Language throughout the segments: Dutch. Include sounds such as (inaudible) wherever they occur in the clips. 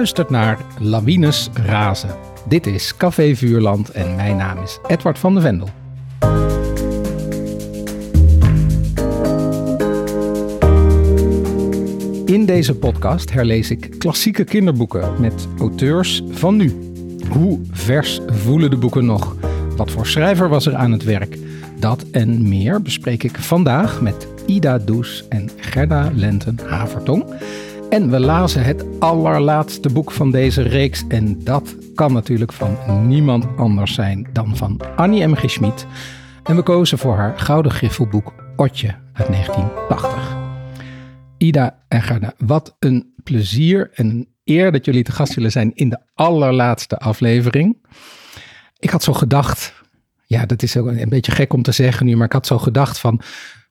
luistert naar Lawines Razen. Dit is Café Vuurland en mijn naam is Edward van de Vendel. In deze podcast herlees ik klassieke kinderboeken met auteurs van nu. Hoe vers voelen de boeken nog? Wat voor schrijver was er aan het werk? Dat en meer bespreek ik vandaag met Ida Does en Gerda Lenten Havertong. En we lazen het allerlaatste boek van deze reeks. En dat kan natuurlijk van niemand anders zijn dan van Annie M. G. Schmid. En we kozen voor haar gouden griffelboek Otje uit 1980. Ida en Gerda, wat een plezier en een eer dat jullie te gast willen zijn in de allerlaatste aflevering. Ik had zo gedacht, ja, dat is ook een beetje gek om te zeggen nu, maar ik had zo gedacht van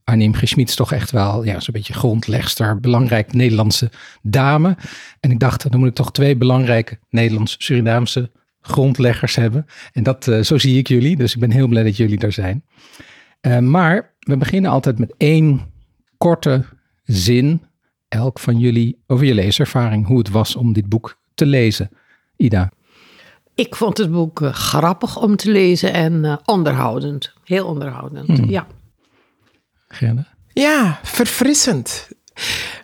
Arnim Gesmied toch echt wel ja, zo'n beetje grondlegster, belangrijk Nederlandse dame. En ik dacht, dan moet ik toch twee belangrijke Nederlands-Surinaamse grondleggers hebben. En dat, uh, zo zie ik jullie, dus ik ben heel blij dat jullie daar zijn. Uh, maar we beginnen altijd met één korte zin, elk van jullie, over je leeservaring, hoe het was om dit boek te lezen. Ida. Ik vond het boek uh, grappig om te lezen en onderhoudend. Heel onderhoudend, hmm. ja. Ja, verfrissend.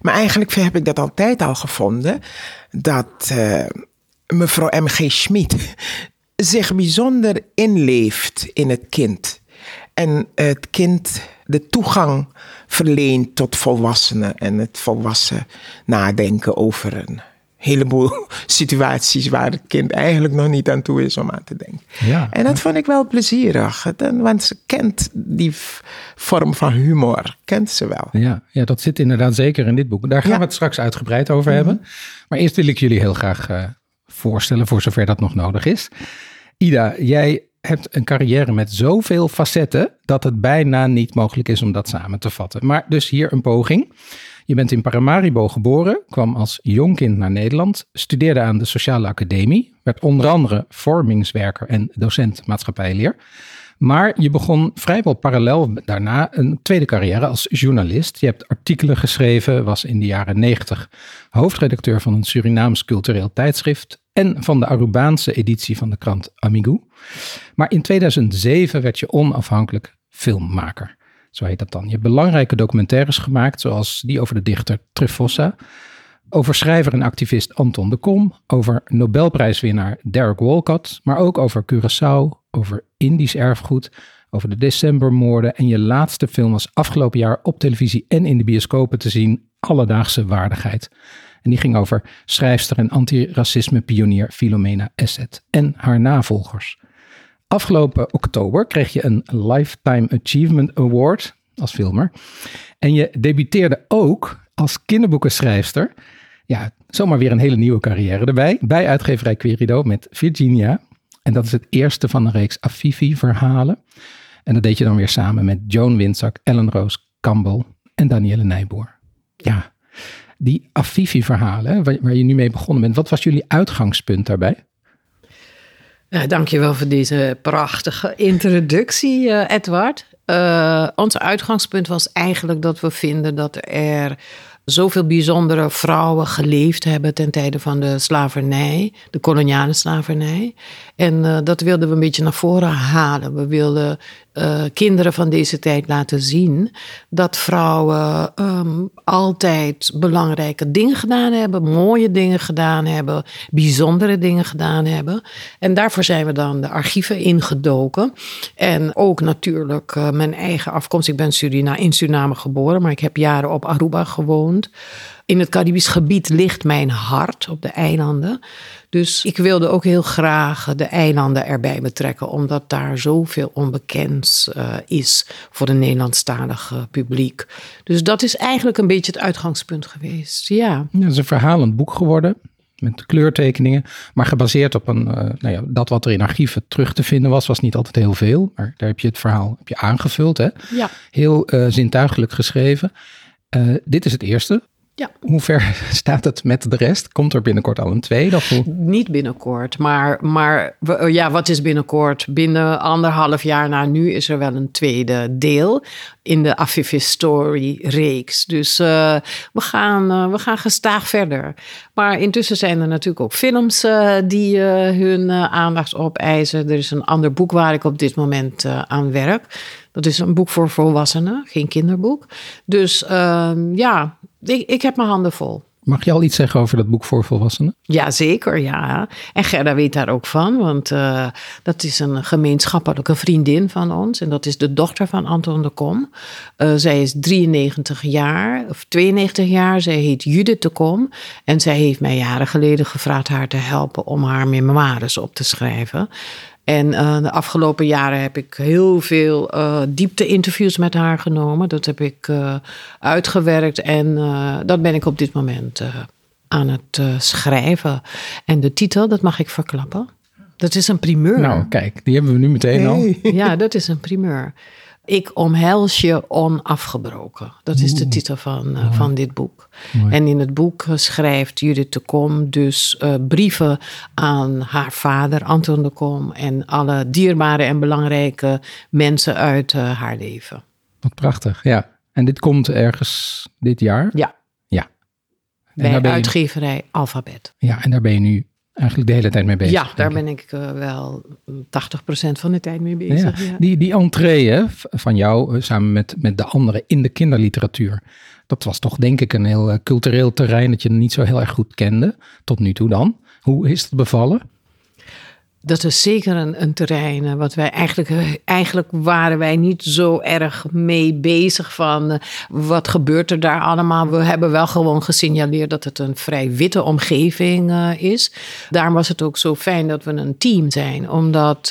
Maar eigenlijk heb ik dat altijd al gevonden. Dat uh, mevrouw M.G. Schmid zich bijzonder inleeft in het kind. En het kind de toegang verleent tot volwassenen en het volwassen nadenken over een heleboel (laughs) situaties waar het kind eigenlijk nog niet aan toe is om aan te denken. Ja, en dat vond ik wel plezierig, want ze kent die vorm van humor, kent ze wel. Ja, ja dat zit inderdaad zeker in dit boek. Daar gaan we het straks uitgebreid over mhm. hebben. Maar eerst wil ik jullie heel graag uh, voorstellen, voor zover dat nog nodig is. Ida, jij hebt een carrière met zoveel facetten dat het bijna niet mogelijk is om dat samen te vatten. Maar dus hier een poging. Je bent in Paramaribo geboren, kwam als jong kind naar Nederland, studeerde aan de Sociale Academie, werd onder andere vormingswerker en docent maatschappijleer. Maar je begon vrijwel parallel daarna een tweede carrière als journalist. Je hebt artikelen geschreven, was in de jaren 90 hoofdredacteur van een Surinaams cultureel tijdschrift en van de Arubaanse editie van de krant Amigo. Maar in 2007 werd je onafhankelijk filmmaker. Zo heet dat dan. Je hebt belangrijke documentaires gemaakt, zoals die over de dichter Trefossa, over schrijver en activist Anton de Kom, over Nobelprijswinnaar Derek Walcott, maar ook over Curaçao, over Indisch erfgoed, over de decembermoorden en je laatste film was afgelopen jaar op televisie en in de bioscopen te zien, Alledaagse Waardigheid. En die ging over schrijfster en antiracisme pionier Philomena Esset en haar navolgers. Afgelopen oktober kreeg je een Lifetime Achievement Award als filmer. En je debuteerde ook als kinderboekenschrijfster. Ja, zomaar weer een hele nieuwe carrière erbij. Bij uitgeverij Querido met Virginia. En dat is het eerste van een reeks Afifi-verhalen. En dat deed je dan weer samen met Joan Winzak, Ellen Roos Campbell en Danielle Nijboer. Ja, die Afifi-verhalen waar je nu mee begonnen bent. Wat was jullie uitgangspunt daarbij? Ja, dankjewel voor deze prachtige introductie, uh, Edward. Uh, ons uitgangspunt was eigenlijk dat we vinden dat er zoveel bijzondere vrouwen geleefd hebben ten tijde van de slavernij, de koloniale slavernij. En uh, dat wilden we een beetje naar voren halen. We wilden uh, kinderen van deze tijd laten zien dat vrouwen um, altijd belangrijke dingen gedaan hebben, mooie dingen gedaan hebben, bijzondere dingen gedaan hebben. En daarvoor zijn we dan de archieven ingedoken. En ook natuurlijk uh, mijn eigen afkomst. Ik ben in Suriname geboren, maar ik heb jaren op Aruba gewoond. In het Caribisch gebied ligt mijn hart op de eilanden. Dus ik wilde ook heel graag de eilanden erbij betrekken, omdat daar zoveel onbekends uh, is voor een Nederlandstalig publiek. Dus dat is eigenlijk een beetje het uitgangspunt geweest. Ja. Het is een verhalend boek geworden met kleurtekeningen, maar gebaseerd op een, uh, nou ja, dat wat er in archieven terug te vinden was, was niet altijd heel veel, maar daar heb je het verhaal heb je aangevuld. Hè? Ja. Heel uh, zintuigelijk geschreven. dit is het eerste Ja. Hoe ver (laughs) staat het met de rest? Komt er binnenkort al een tweede? Of hoe? Niet binnenkort, maar, maar we- ja, wat is binnenkort? Binnen anderhalf jaar na nu is er wel een tweede deel in de Afifis Story reeks. Dus eh, we, gaan, eh, we gaan gestaag verder. Maar intussen zijn er natuurlijk ook films eh, die eh, hun eh, aandacht opeisen. Er is een ander boek waar ik op dit moment eh, aan werk. Dat is een boek voor volwassenen, geen kinderboek. Dus ehm, ja, ik, ik heb mijn handen vol. Mag je al iets zeggen over dat boek voor volwassenen? Ja, zeker, ja. En Gerda weet daar ook van, want eh, dat is een gemeenschappelijke vriendin van ons. En dat is de dochter van Anton de Kom. Eh, zij is 93 jaar, of 92 jaar. Zij heet Judith de Kom. En zij heeft mij jaren geleden gevraagd haar te helpen om haar memoires op te schrijven. En eh, de afgelopen jaren heb ik heel veel eh diepte-interviews met haar genomen. Dat heb ik eh, uitgewerkt en eh, dat ben ik op dit moment eh, aan het eh, schrijven. En de titel, dat mag ik verklappen. Dat is een primeur. Nou, kijk, die hebben we nu meteen al. Ja, dat is een primeur. Ik omhels je onafgebroken. Dat is de titel van, eh, van dit boek. En in het boek eh, schrijft Judith de Kom dus eh, brieven aan haar vader, Anton de Kom, en alle dierbare en belangrijke mensen uit haar leven. Wat prachtig, ja. En dit komt ergens dit jaar? Ja, Ja. En bij uitgeverij Alphabet. Ja, en daar ben je nu eigenlijk de hele tijd mee bezig. Ja, daar ben ik eh, wel 80% van de tijd mee bezig. Ja. Ja. Die, die entree hè, van jou, eh, samen met, met de anderen in de kinderliteratuur. Dat was toch denk ik een heel eh, cultureel terrein dat je niet zo heel erg goed kende. Tot nu toe dan. Hoe is het bevallen? Dat is zeker een, terrein eh, wat wij eigenlijk, eh, eigenlijk waren wij niet zo erg mee bezig van eh, wat gebeurt er daar allemaal. We hebben wel gewoon gesignaleerd dat het een vrij witte omgeving is. Daarom was het ook zo fijn dat we een team zijn, omdat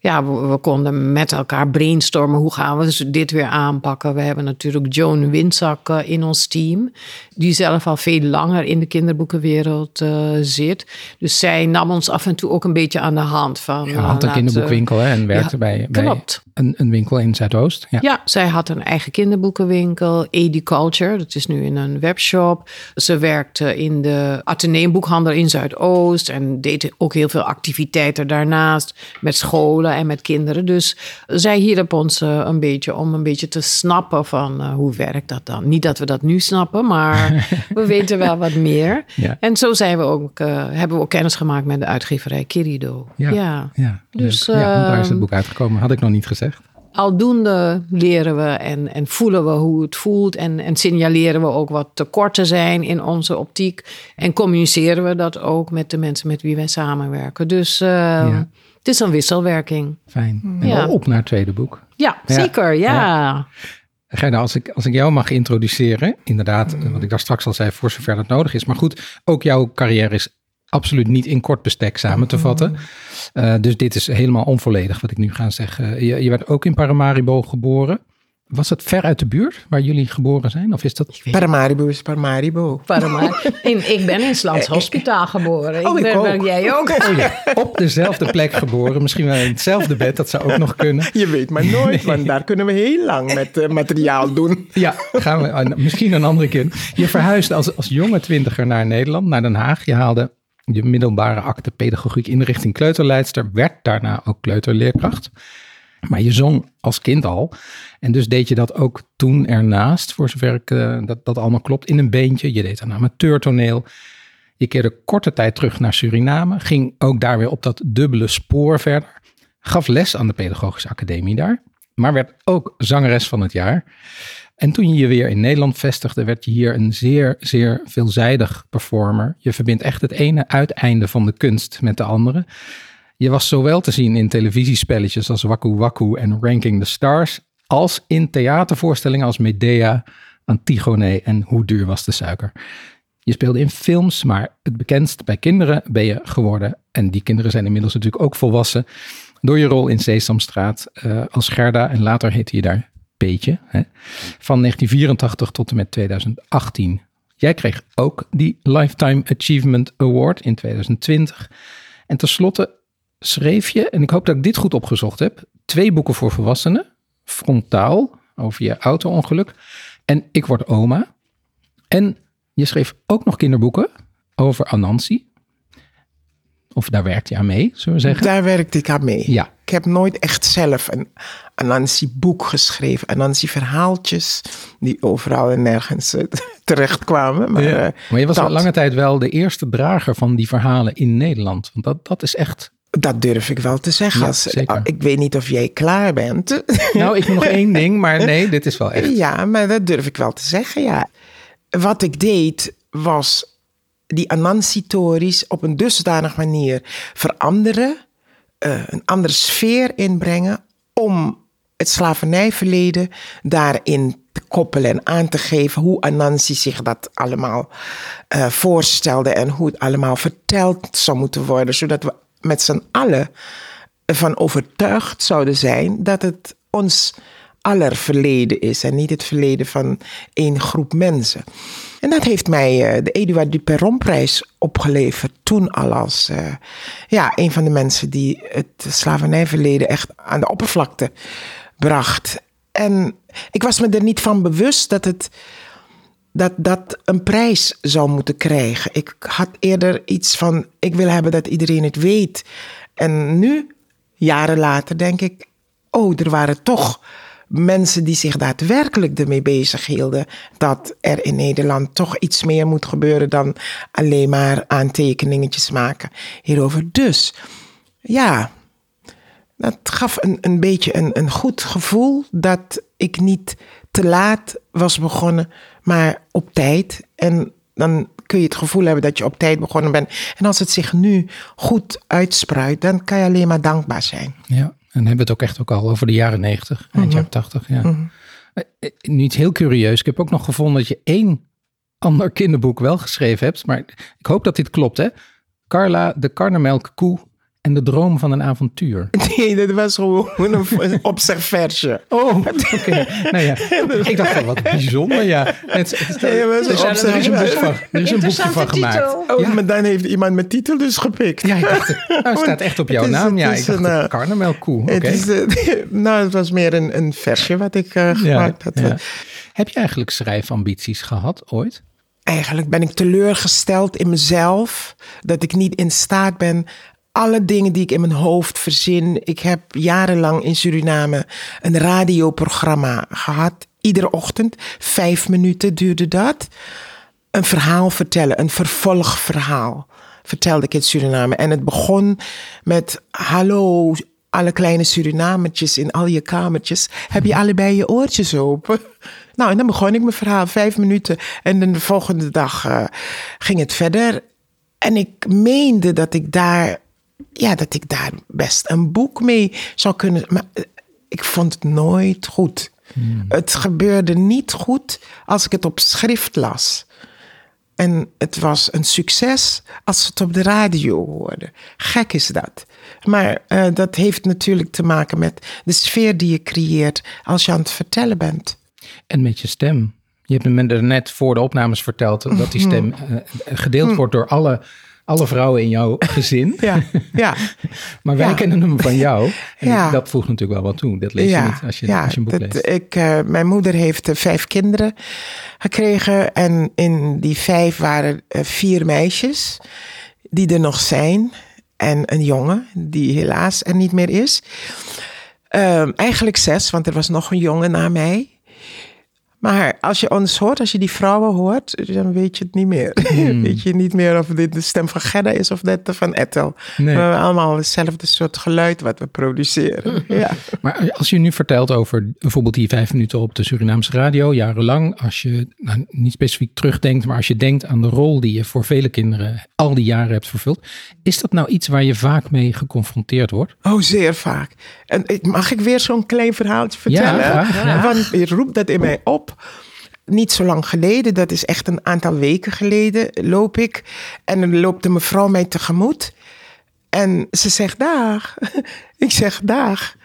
ja, we, konden met elkaar brainstormen hoe gaan we dit weer aanpakken. We hebben natuurlijk Joan Winzak in ons team, die zelf al veel langer in de kinderboekenwereld zit. Dus zij nam ons af en toe ook een beetje aan de hand van. Je eh, had een kinderboekwinkel hè, en werkte ja, bij, bij klopt. een, een winkel in Zuidoost. Ja. Ja, zij had een eigen kinderboekenwinkel, Ediculture. Dat is nu in een webshop. Ze werkte in de Atheneumboekhandel in Zuidoost. En deed ook heel veel activiteiten daarnaast. Met scholen en met kinderen. Dus zij hielp ons eh, een beetje om een beetje te snappen van eh, hoe werkt dat dan. Niet dat we dat nu snappen, maar (laughs) we weten wel wat meer. Ja. En zo zijn we ook, eh, hebben we ook kennis gemaakt met de uitgeverij Kirido. Ja, ja. ja, Dus, leuk. ja, want daar is het ehm, boek uitgekomen. Had ik nog niet gezegd. aldoende leren we en, en voelen we hoe het voelt. En, en signaleren we ook wat tekorten zijn in onze optiek. En communiceren we dat ook met de mensen met wie wij samenwerken. Dus eh, het is een wisselwerking. Fijn. En Ja. op naar het tweede boek. Ja, Ja, zeker. Ja. ja. Gerda, als ik, als ik jou mag introduceren, inderdaad, wat ik daar straks al zei, voor zover dat nodig is. Maar goed, ook jouw carrière is absoluut niet in kort bestek samen te vatten. Eh, dus dit is helemaal onvolledig wat ik nu ga zeggen. Je, je werd ook in Paramaribo geboren. Was het ver uit de buurt waar jullie geboren zijn? Of is dat... Paramaribo is Paramaribo. Parma. En ik ben in Slans Hospitaal geboren. Oh, ik ben, ook. ben jij ook. (laughs) Oh ja, op dezelfde plek geboren. Misschien wel in hetzelfde bed. Dat zou ook nog kunnen. Je weet maar nooit, want daar kunnen we heel lang met eh, materiaal doen. (laughs) Ja, gaan we misschien een andere keer. Je verhuisde als, als jonge twintiger naar Nederland, naar Den Haag. Je haalde je middelbare acte pedagogiek inrichting kleuterleidster. Werd daarna ook kleuterleerkracht. Maar je zong als kind al. En dus deed je dat ook toen ernaast, voor zover ik, eh, dat, dat allemaal klopt, in een beentje. Je deed een amateurtoneel. Je keerde korte tijd terug naar Suriname. Ging ook daar weer op dat dubbele spoor verder. Gaf les aan de Pedagogische Academie daar. Maar werd ook zangeres van het jaar. En toen je je weer in Nederland vestigde, werd je hier een zeer, zeer veelzijdig performer. Je verbindt echt het ene uiteinde van de kunst met de andere. Je was zowel te zien in televisiespelletjes als Waku Waku en Ranking the Stars, als in theatervoorstellingen als Medea, Antigone en Hoe duur was de suiker. Je speelde in films, maar het bekendst bij kinderen ben je geworden. En die kinderen zijn inmiddels natuurlijk ook volwassen. Door je rol in Sesamstraat eh, als Gerda en later heette je daar Peetje. Hè, van 1984 tot en met 2018. Jij kreeg ook die Lifetime Achievement Award in 2020. En tenslotte schreef je, en ik hoop dat ik dit goed opgezocht heb, twee boeken voor volwassenen. Frontaal, over je auto-ongeluk. En Ik word oma. En Je schreef ook nog kinderboeken over Anansi. Of daar werkte je aan mee, zullen we zeggen? Daar werkte ik aan mee. Ja. Ik heb nooit echt zelf een Anansi-boek geschreven. Anansi-verhaaltjes die overal en nergens uh, (laughs) terechtkwamen. Maar, ja. uh, maar je was dat, al lange tijd wel de eerste drager van die verhalen in Nederland. Want dat, dat is echt... Dat durf ik wel te zeggen. Ja, Als, zeker. ik weet niet of jij klaar bent. (laughs) Nou, ik nog één ding, maar nee, dit is wel echt... Ja, maar dat durf ik wel te zeggen, ja. Wat ik deed was die Anansi-tories op een dusdanig manier veranderen, uh, een andere sfeer inbrengen, om het slavernijverleden daarin te koppelen en aan te geven hoe Anansi zich dat allemaal uh, voorstelde en hoe het allemaal verteld zou moeten worden, zodat we met z'n allen ervan overtuigd zouden zijn dat het ons aller verleden is en niet het verleden van één groep mensen. En dat heeft mij uh, de Eduard Duperron-prijs opgeleverd. Toen al als uh, ja, een van de mensen die het slavernijverleden echt aan de oppervlakte bracht. En ik was me er niet van bewust dat het dat dat een prijs zou moeten krijgen. Ik had eerder iets van, ik wil hebben dat iedereen het weet. En nu, jaren later, denk ik, oh, er waren toch mensen die zich daadwerkelijk ermee bezig hielden dat er in Nederland toch iets meer moet gebeuren dan alleen maar aantekeningetjes maken hierover. Dus ja, dat gaf een, een beetje een, een goed gevoel dat ik niet te laat was begonnen, maar op tijd. En dan kun je het gevoel hebben dat je op tijd begonnen bent. En als het zich nu goed uitspruit, dan kan je alleen maar dankbaar zijn. Ja. En hebben we het ook echt ook al over de jaren 90, eind Mhm. jaren 80. Ja. Mm -hmm. Niet heel curieus. Ik heb ook nog gevonden dat je één ander kinderboek wel geschreven hebt. Maar ik hoop dat dit klopt, hè? Carla, de karnemelk koe en de droom van een avontuur. (laughs) Nee, dat was gewoon een opzegversje. Oh, oké. Okay. Nou ja, ik dacht wel wat bijzonder, ja. Het, het, er, is, er is een, boek van, er is een boekje van gemaakt. Oh, ja. maar dan heeft iemand mijn titel dus gepikt. Ja, ik dacht, nou, het (laughs) staat echt op jouw is, naam. Ja, ik dacht, een, uh, karnemelkoe. Okay. Het is, uh, (laughs) nou, het was meer een, een versje wat ik uh, gemaakt had. Ja. Heb je eigenlijk schrijfambities gehad ooit? Eigenlijk ben ik teleurgesteld in mezelf dat ik niet in staat ben alle dingen die ik in mijn hoofd verzin. Ik heb jarenlang in Suriname een radioprogramma gehad. Iedere ochtend, vijf minuten duurde dat. Een verhaal vertellen, een vervolgverhaal vertelde ik in Suriname. En het begon met: Hallo, alle kleine Surinamertjes in al je kamertjes. Heb je allebei je oortjes open? (laughs) Nou, en dan begon ik mijn verhaal, vijf minuten. En de volgende dag uh, ging het verder. En ik meende dat ik daar ja, dat ik daar best een boek mee zou kunnen. Maar ik vond het nooit goed. Hmm. Het gebeurde niet goed als ik het op schrift las. En het was een succes als ze het op de radio hoorden. Gek is dat. Maar uh, dat heeft natuurlijk te maken met de sfeer die je creëert als je aan het vertellen bent. En met je stem. Je hebt me net voor de opnames verteld dat die stem uh, gedeeld wordt door alle alle vrouwen in jouw (laughs) gezin. Ja, ja. (laughs) maar wij ja. kennen hem van jou. En ja. dat voegt natuurlijk wel wat toe. Dat lees je niet als je, ja, als je een boek dat, leest. Ik, uh, mijn moeder heeft uh, vijf kinderen gekregen. En in die vijf waren uh, vier meisjes die er nog zijn. En een jongen die helaas er niet meer is. Ehm, eigenlijk zes, want er was nog een jongen na mij. Maar als je ons hoort, als je die vrouwen hoort, dan weet je het niet meer. Hmm. (laughs) weet je niet meer of dit de stem van Gerda is of dat van Ethel. Nee. We hebben allemaal hetzelfde soort geluid wat we produceren. ja. Maar als je nu vertelt over bijvoorbeeld die vijf minuten op de Surinaamse radio, jarenlang, als je nou, niet specifiek terugdenkt, maar als je denkt aan de rol die je voor vele kinderen al die jaren hebt vervuld, is dat nou iets waar je vaak mee geconfronteerd wordt? Oh, zeer vaak. En mag ik weer zo'n klein verhaaltje vertellen? Ja, graag, ja. Want je roept dat in mij op niet zo lang geleden, dat is echt een aantal weken geleden, loop ik. En dan loopt de mevrouw mij tegemoet. En ze zegt dag. (laughs) ik zeg dag.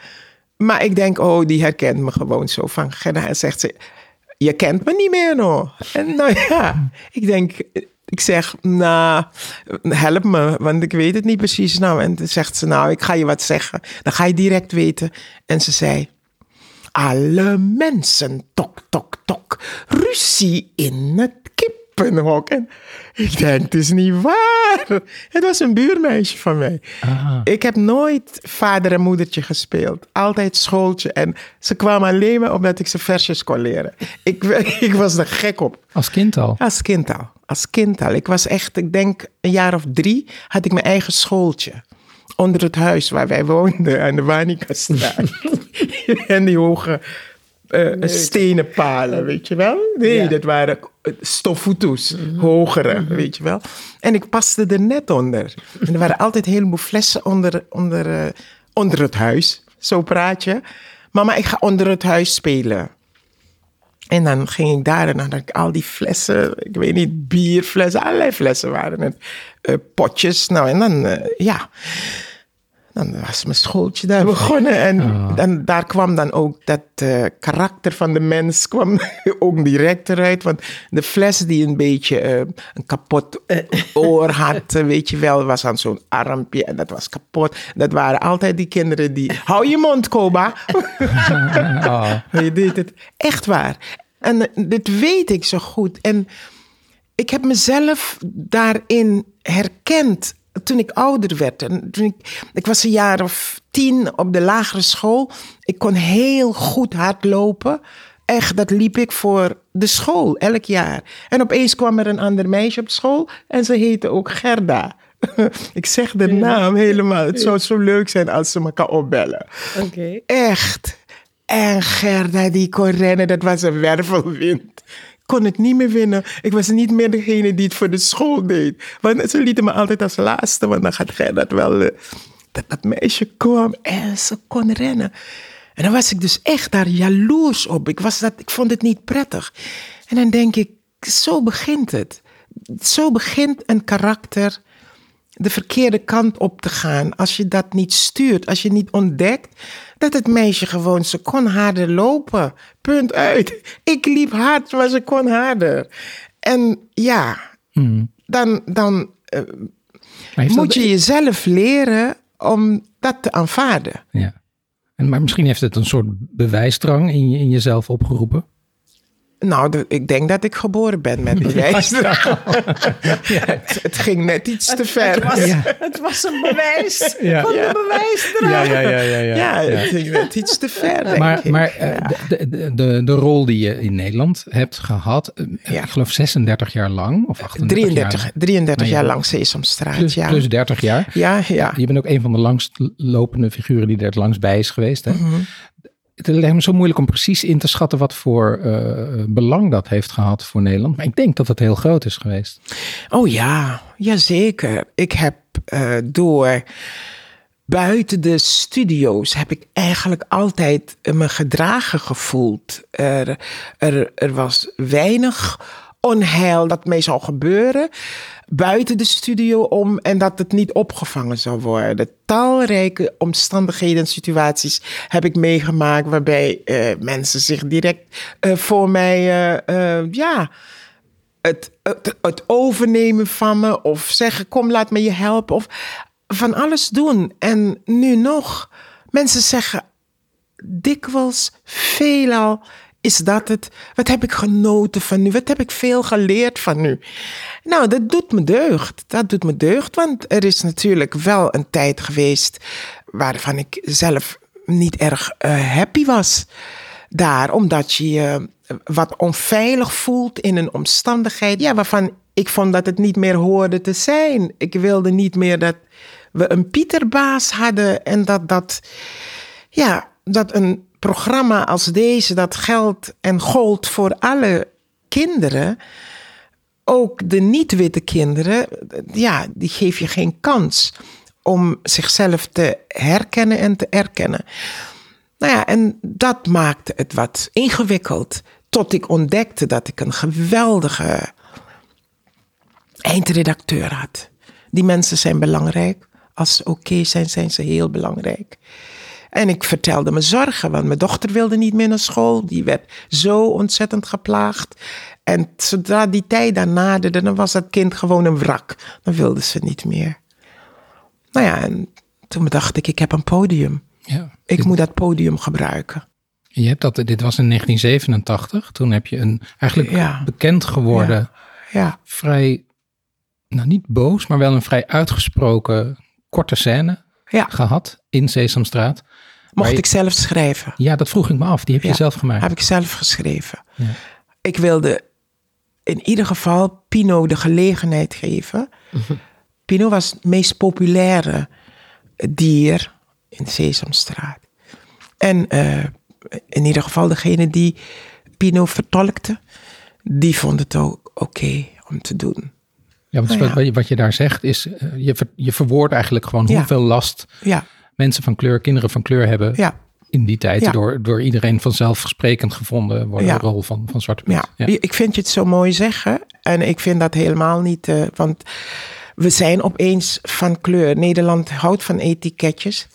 Maar ik denk, oh, die herkent me gewoon zo van. En zegt ze, je kent me niet meer nog. En nou ja, ik denk, ik zeg, nou, help me, want ik weet het niet precies. Nou, en dan zegt ze, nou, ik ga je wat zeggen. Dan ga je direct weten. En ze zei, alle mensen, tok, tok, tok, ruzie in het kippenhok. En ik denk, het is niet waar. Het was een buurmeisje van mij. Ah. Ik heb nooit vader en moedertje gespeeld. Altijd schooltje. En ze kwamen alleen maar omdat ik ze versjes kon leren. Ik, (laughs) ik was er gek op. Als kind al? Als kind al. Als kind al. Ik was echt, ik denk een jaar of drie, had ik mijn eigen schooltje. Onder het huis waar wij woonden, aan de Wanikastraat. (laughs) (laughs) en die hoge uh, stenen palen, weet je wel? Nee, Ja. dat waren stofvoetoes, hogere, weet je wel? En ik paste er net onder. En er waren altijd een heleboel flessen onder, onder, eh, onder het huis. Zo praat je. Mama, ik ga onder het huis spelen. En dan ging ik daar en dan had ik al die flessen, ik weet niet, bierflessen, allerlei flessen waren het. eh, potjes, nou en dan, eh, ja. Dan was mijn schooltje daar begonnen. En dan, daar kwam dan ook dat eh, karakter van de mens kwam (laughs) ook direct eruit. Want de fles die een beetje eh, een kapot (laughs) oor had, weet je wel, was aan zo'n armpje en dat was kapot. Dat waren altijd die kinderen die, hou je mond, Koba. (laughs) Oh. Je deed het echt waar. En eh, dit weet ik zo goed. En ik heb mezelf daarin herkend toen ik ouder werd. En toen ik, ik was een jaar of tien op de lagere school. Ik kon heel goed hardlopen. Echt, dat liep ik voor de school elk jaar. En opeens kwam er een ander meisje op school en ze heette ook Gerda. (laughs) ik zeg de naam helemaal. Het zou zo leuk zijn als ze me kan opbellen. Oké. Echt. En Gerda die kon rennen, dat was een wervelwind. Kon het niet meer winnen. Ik was niet meer degene die het voor de school deed. Want ze lieten me altijd als laatste, want dan gaat het wel... eh, dat, dat meisje kwam en ze kon rennen. En dan was ik dus echt daar jaloers op. Ik, was dat, ik vond het niet prettig. En dan denk ik, zo begint het. Zo begint een karakter de verkeerde kant op te gaan. Als je dat niet stuurt, als je niet ontdekt dat het meisje gewoon, ze kon harder lopen. Punt uit. (laughs) Ik liep hard, maar ze kon harder. En ja, dan, dan eh, moet je jezelf leren om dat te aanvaarden. Ja. En, maar misschien heeft het een soort bewijsdrang in, je, in jezelf opgeroepen. Nou, de- ik denk dat ik geboren ben met die (laughs) het, (laughs) het ging net iets te ver. Het was, het was een bewijs Ja. van Ja. de bewijsdrang. ja, ja, ja. Ja, het ging net iets te ver, denk Maar, ik. maar eh, de, de, de, de rol die je in Nederland hebt gehad, eh, Ja. ik geloof 36 jaar lang of 38 33, jaar. 33 Maar je jaar lang Sesamstraat, Plus, ja. plus 30 jaar. ja, ja. Je bent ook een van de langstlopende figuren die er het langst bij is geweest. Hè? Mhm. Het lijkt me zo moeilijk om precies in te schatten wat voor eh, belang dat heeft gehad voor Nederland. Maar ik denk dat het heel groot is geweest. Oh ja, jazeker. Ik heb eh, door buiten de studio's heb ik eigenlijk altijd me gedragen gevoeld. Er, er, er was weinig onheil dat mee zou gebeuren buiten de studio om en dat het niet opgevangen zou worden. Talrijke omstandigheden en situaties heb ik meegemaakt waarbij eh, mensen zich direct eh, voor mij, eh, ja, het, het, het overnemen van me of zeggen: Kom, laat me je helpen. Of van alles doen. En nu nog, mensen zeggen dikwijls, veelal is dat het. Wat heb ik genoten van u? Wat heb ik veel geleerd van u? Nou, dat doet me deugd. Dat doet me deugd, want er is natuurlijk wel een tijd geweest waarvan ik zelf niet erg eh, happy was daar, omdat je je wat onveilig voelt in een omstandigheid ja, waarvan ik vond dat het niet meer hoorde te zijn. Ik wilde niet meer dat we een Pieterbaas hadden en dat dat, ja, dat een programma als deze, dat geldt en gold voor alle kinderen, ook de niet-witte kinderen, ja, die geef je geen kans om zichzelf te herkennen en te erkennen. Nou ja, en dat maakte het wat ingewikkeld. Tot ik ontdekte dat ik een geweldige eindredacteur had. Die mensen zijn belangrijk. Als ze oké zijn, zijn ze heel belangrijk. En ik vertelde me zorgen, want mijn dochter wilde niet meer naar school. Die werd zo ontzettend geplaagd. En zodra die tijd daar naderde, dan was dat kind gewoon een wrak. Dan wilde ze niet meer. Nou ja, en toen dacht ik, ik heb een podium. Ja. Ik moet dat podium gebruiken. Je hebt dat, dit was in 1987. Toen heb je een eigenlijk Ja. bekend geworden Ja. vrij, nou niet boos, maar wel een vrij uitgesproken korte scène Ja. gehad in Sesamstraat. Mocht je- ik zelf schrijven. Ja, dat vroeg ik me af. Die heb je Ja, zelf gemaakt. Heb ik zelf geschreven. Ja. Ik wilde in ieder geval Pino de gelegenheid geven. Pino was het meest populaire dier in Sesamstraat. En eh, in ieder geval degene die Pino vertolkte, die vond het ook oké om te doen. Ja, want Nou wat, ja. wat je- wat je daar zegt is, eh, je, ver- je verwoordt eigenlijk gewoon Ja. hoeveel last Ja, mensen van kleur, kinderen van kleur hebben ja, in die tijd. Ja. Door, door iedereen vanzelfsprekend gevonden worden, Ja. de rol van, van Zwarte Piet. ja. Ja. Ik vind je het zo mooi zeggen. En ik vind dat helemaal niet. eh, want we zijn opeens van kleur. Nederland houdt van etiketjes.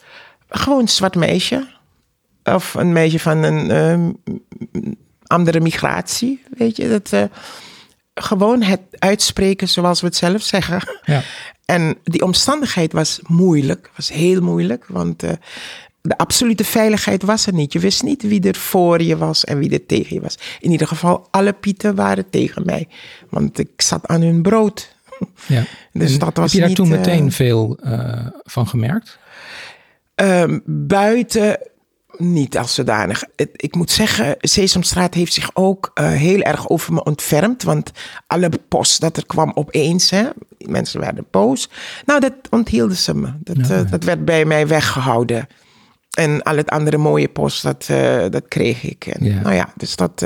Gewoon een zwart meisje. Of een meisje van een ehm, andere migratie. Weet je, dat. eh, gewoon het uitspreken zoals we het zelf zeggen. Ja. En die omstandigheid was moeilijk, was heel moeilijk, want eh, de absolute veiligheid was er niet. Je wist niet wie er voor je was en wie er tegen je was. In ieder geval, alle pieten waren tegen mij, want ik zat aan hun brood. Ja. (laughs) Dus En dat was heb je daar niet, toen eh, meteen veel eh, van gemerkt? Ehm, buiten niet als zodanig. Ik moet zeggen, Sesamstraat heeft zich ook eh, heel erg over me ontfermd. Want alle post dat er kwam opeens, hè, mensen werden boos. Nou, dat onthielden ze me. Dat, Ja, eh, dat werd bij mij weggehouden. En al het andere mooie post, dat, eh, dat kreeg ik. En, Ja. Nou ja, dus dat...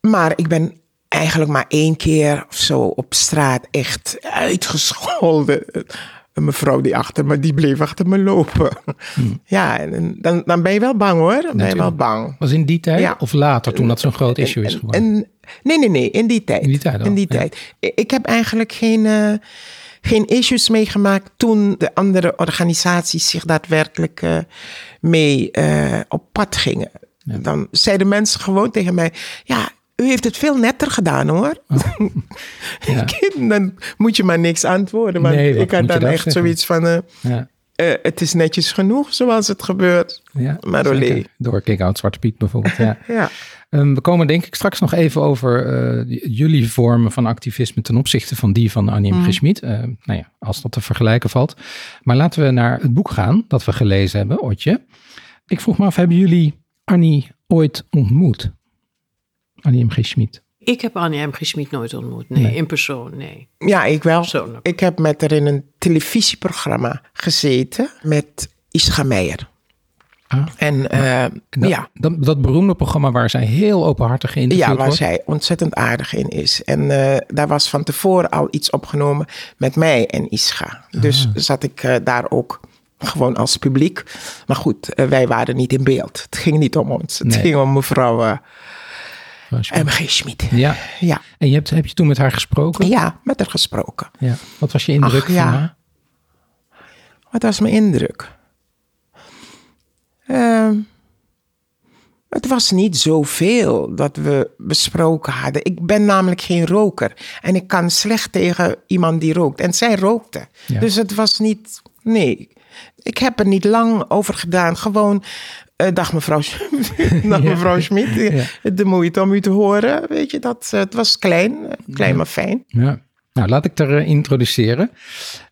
maar ik ben eigenlijk maar één keer of zo op straat echt uitgescholden. Een mevrouw die achter me, die bleef achter me lopen. (laughs) Ja, en dan, dan ben je wel bang hoor. Dan ben je wel bang. Was in die tijd Ja. of later toen dat zo'n groot issue is geworden? En, nee, nee, nee, in die tijd. In die tijd al, In die ja. tijd. Ik heb eigenlijk geen, eh, geen issues meegemaakt toen de andere organisaties zich daadwerkelijk eh, mee eh, op pad gingen. Dan zeiden mensen gewoon tegen mij: Ja, u heeft het veel netter gedaan hoor. (laughs) Ja. dan moet je maar niks antwoorden. Want Nee, ik had dan daar echt zeggen? zoiets van: eh, ja. eh, Het is netjes genoeg zoals het gebeurt. Ja, Maar olé. Door Kick-Out Zwarte Piet bijvoorbeeld, ja. (laughs) Ja. Ehm, we komen denk ik straks nog even over eh, jullie vormen van activisme ten opzichte van die van Annie M. G. Schmid. Eh, nou ja, als dat te vergelijken valt. Maar laten we naar het boek gaan dat we gelezen hebben, Otje. Ik vroeg me af, hebben jullie Annie ooit ontmoet? Annie M. G. Schmid. Ik heb Annie M. G. Schmid nooit ontmoet. Nee, in persoon, nee. Ja, ik wel. Persoonlijk. Ik heb met haar in een televisieprogramma gezeten met Ischa Meijer. Ah. En eh, Dat, ja, dat, dat beroemde programma waar zij heel openhartig geïnterviewd ja, waar wordt. zij ontzettend aardig in is. En eh, daar was van tevoren al iets opgenomen met mij en Ischa. Dus zat ik eh, daar ook gewoon als publiek. Maar goed, wij waren niet in beeld. Het ging niet om ons. Het Nee. ging om mevrouw. M.G. Schmid. Ja, Ja. en je hebt, heb je toen met haar gesproken? ja, met haar gesproken. Ja. Wat was je indruk Ach, ja. van haar? Wat was mijn indruk? Ehm, het was niet zoveel dat we besproken hadden. Ik ben namelijk geen roker. En ik kan slecht tegen iemand die rookt. En zij rookte. Ja. Dus het was niet. Nee. Ik heb er niet lang over gedaan. Gewoon. Eh, dag mevrouw, (laughs) dag mevrouw Schmid. Ja. De moeite om u te horen. Weet je, dat, eh, het was klein. eh, Klein maar fijn. Ja. Nou, laat ik er introduceren.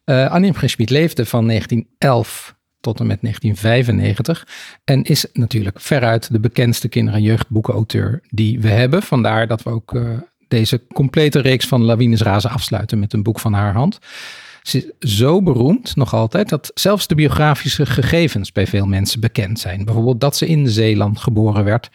Eh Annie M. Leefde van 1911 tot en met 1995 en is natuurlijk veruit de bekendste kinder- en jeugdboekenauteur die we hebben. Vandaar dat we ook deze complete reeks van Lawines Razen afsluiten met een boek van haar hand. Ze is zo beroemd nog altijd dat zelfs de biografische gegevens bij veel mensen bekend zijn. Bijvoorbeeld dat ze in Zeeland geboren werd.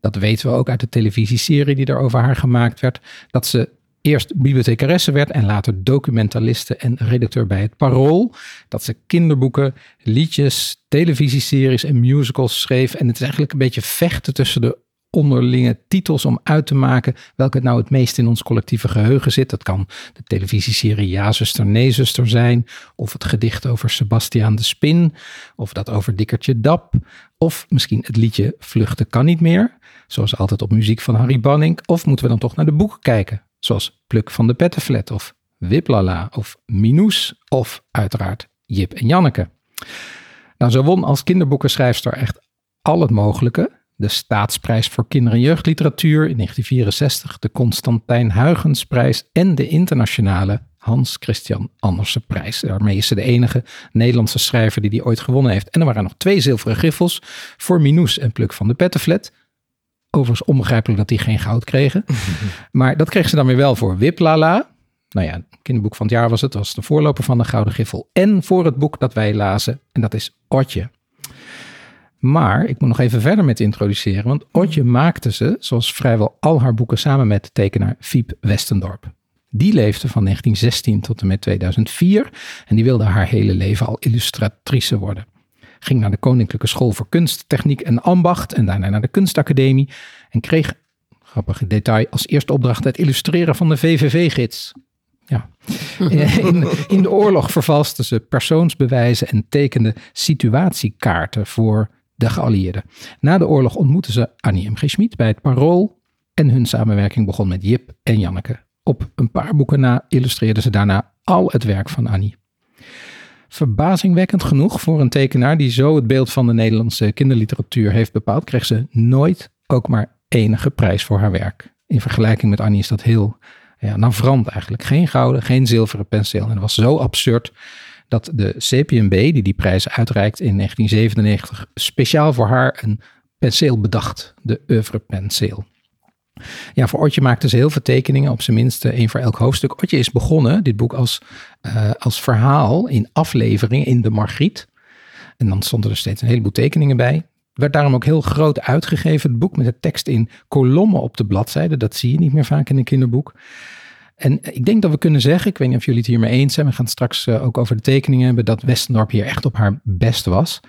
Dat weten we ook uit de televisieserie die er over haar gemaakt werd. Dat ze eerst bibliothecaresse werd en later documentaliste en redacteur bij het Parool. Dat ze kinderboeken, liedjes, televisieseries en musicals schreef. En het is eigenlijk een beetje vechten tussen de onderlinge titels om uit te maken welke nou het meest in ons collectieve geheugen zit. Dat kan de televisieserie Ja, zuster, nee, zuster zijn. Of het gedicht over Sebastiaan de Spin. Of dat over Dikkertje Dap. Of misschien het liedje Vluchten kan niet meer. Zoals altijd op muziek van Harry Banning. Of moeten we dan toch naar de boeken kijken? Zoals Pluk van de Pettenflat of Wiplala of Minoes. Of uiteraard Jip en Janneke. Nou, ze won als kinderboekenschrijfster echt al het mogelijke. De Staatsprijs voor Kinder- en Jeugdliteratuur in 1964, de Constantijn Huygensprijs en de internationale Hans Christian Andersenprijs. Daarmee is ze de enige Nederlandse schrijver die die ooit gewonnen heeft. En er waren nog twee zilveren griffels voor Minoes en Pluk van de Pettenflat. Overigens onbegrijpelijk dat die geen goud kregen. (laughs) maar dat kreeg ze dan weer wel voor Wiplala. Nou ja, kinderboek van het jaar was het. was de voorloper van de Gouden Griffel. En voor het boek dat wij lazen. En dat is Otje. Maar ik moet nog even verder met introduceren. Want Otje maakte ze, zoals vrijwel al haar boeken, samen met tekenaar Fiep Westendorp. Die leefde van 1916 tot en met 2004. En die wilde haar hele leven al illustratrice worden ging naar de Koninklijke School voor Kunst, Techniek en Ambacht en daarna naar de Kunstacademie en kreeg, grappig detail, als eerste opdracht het illustreren van de VVV-gids. Ja. (laughs) In, in de oorlog vervalste ze persoonsbewijzen en tekende situatiekaarten voor de geallieerden. Na de oorlog ontmoette ze Annie M. G. Schmid bij het Parool en hun samenwerking begon met Jip en Janneke. Op een paar boeken na illustreerde ze daarna al het werk van Annie. Verbazingwekkend genoeg voor een tekenaar die zo het beeld van de Nederlandse kinderliteratuur heeft bepaald, kreeg ze nooit ook maar enige prijs voor haar werk. In vergelijking met Annie is dat heel ja, navrant eigenlijk. Geen gouden, geen zilveren penseel. En dat was zo absurd dat de CPMB, die die prijs uitreikt in 1997, speciaal voor haar een penseel bedacht. De oeuvre penseel. Ja, voor Otje maakte ze heel veel tekeningen, op zijn minst één voor elk hoofdstuk. Otje is begonnen, dit boek, als, uh, als verhaal in afleveringen in de Margriet. En dan stonden er steeds een heleboel tekeningen bij. Werd daarom ook heel groot uitgegeven, het boek met de tekst in kolommen op de bladzijde. Dat zie je niet meer vaak in een kinderboek. En ik denk dat we kunnen zeggen, ik weet niet of jullie het hiermee eens zijn, we gaan het straks uh, ook over de tekeningen hebben, dat Westendorp hier echt op haar best was.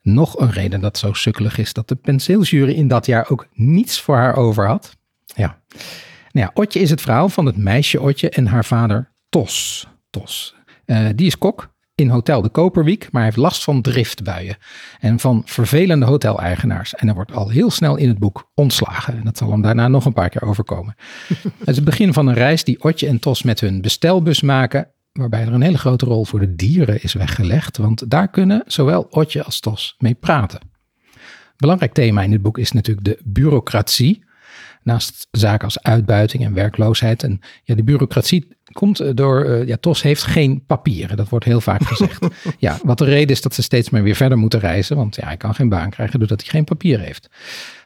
Nog een reden dat zo sukkelig is dat de penseeljury in dat jaar ook niets voor haar over had. Ja. Nou ja, Otje is het verhaal van het meisje Otje en haar vader Tos. Tos. Uh, die is kok in Hotel de Koperwiek, maar hij heeft last van driftbuien en van vervelende hoteleigenaars. En hij wordt al heel snel in het boek ontslagen. En dat zal hem daarna nog een paar keer overkomen. (laughs) het is het begin van een reis die Otje en Tos met hun bestelbus maken waarbij er een hele grote rol voor de dieren is weggelegd, want daar kunnen zowel Otje als Tos mee praten. Belangrijk thema in dit boek is natuurlijk de bureaucratie. Naast zaken als uitbuiting en werkloosheid. En ja, de bureaucratie komt door. Uh, ja, TOS heeft geen papieren. Dat wordt heel vaak (laughs) gezegd. ja, wat de reden is dat ze steeds maar weer verder moeten reizen. Want ja, hij kan geen baan krijgen doordat hij geen papier heeft.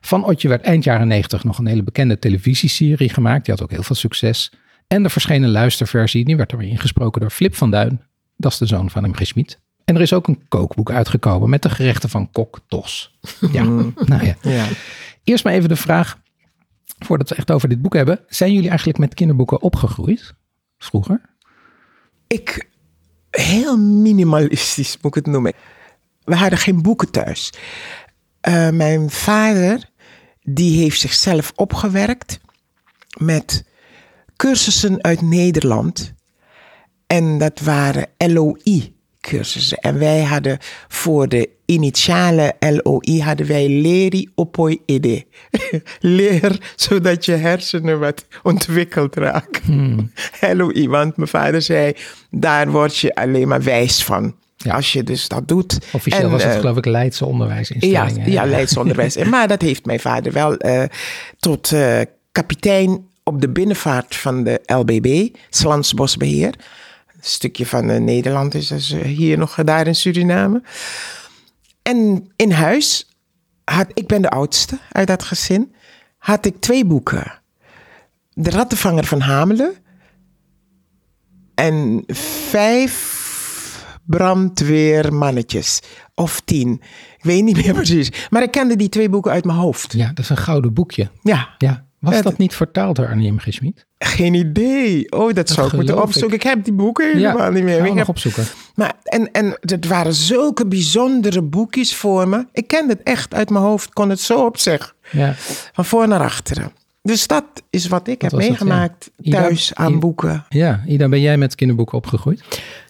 Van Otje werd eind jaren negentig nog een hele bekende televisieserie gemaakt. Die had ook heel veel succes. En de verschenen luisterversie, die werd er weer ingesproken door Flip van Duin. Dat is de zoon van hem Schmid. En er is ook een kookboek uitgekomen met de gerechten van kok Tos. Ja, (laughs) nou ja. ja. Eerst maar even de vraag, voordat we echt over dit boek hebben. Zijn jullie eigenlijk met kinderboeken opgegroeid vroeger? Ik, heel minimalistisch moet ik het noemen. We hadden geen boeken thuis. Uh, mijn vader, die heeft zichzelf opgewerkt met cursussen uit Nederland. En dat waren En wij hadden voor de initiale LOI hadden wij Leri Opoi Ide. (laughs) Leer zodat je hersenen wat ontwikkeld raken. Hmm. (laughs) LOI, want mijn vader zei, daar word je alleen maar wijs van. Ja. Als je dus dat doet. Officieel was het uh, geloof ik Leidse onderwijsinstellingen. Ja, ja Leidse onderwijs. (laughs) maar dat heeft mijn vader wel uh, tot uh, kapitein op de binnenvaart van de LBB, Slansbosbeheer. Stukje van uh, Nederland is dus hier nog daar in Suriname. En in huis had ik ben de oudste uit dat gezin, had ik twee boeken. De Rattenvanger van Hamelen en vijf brandweermannetjes. Of tien. Ik weet niet meer (laughs) precies. Maar ik kende die twee boeken uit mijn hoofd. Ja, dat is een gouden boekje. Ja. Ja. Was dat niet vertaald door Arnie M. G. Geen idee. Oh, dat, zou ik moeten opzoeken. Ik. heb die boeken helemaal ja, niet meer. Ik heb opzoeken. Maar, en, en het waren zulke bijzondere boekjes voor me. Ik kende het echt uit mijn hoofd. Kon het zo opzeggen. Ja. Van voor naar achteren. Dus dat is wat ik heb meegemaakt thuis aan boeken. Ja, Ida, ben jij met kinderboeken opgegroeid?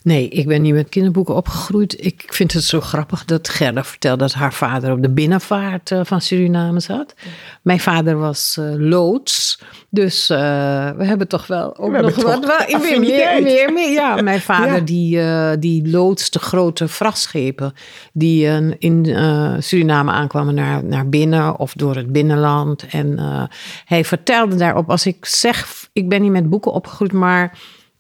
Nee, ik ben niet met kinderboeken opgegroeid. Ik vind het zo grappig dat Gerda vertelde dat haar vader op de binnenvaart uh, van Suriname zat. Mijn vader was uh, loods. Dus uh, we hebben toch wel ook We nog wat. wel- meer, meer, meer, meer. Ja, (laughs) mijn vader Ja. die, eh, die loodste grote vrachtschepen die eh, in eh, Suriname aankwamen naar, naar binnen of door het binnenland. En eh, hij vertelde daarop, als ik zeg, ik ben niet met boeken opgegroeid, maar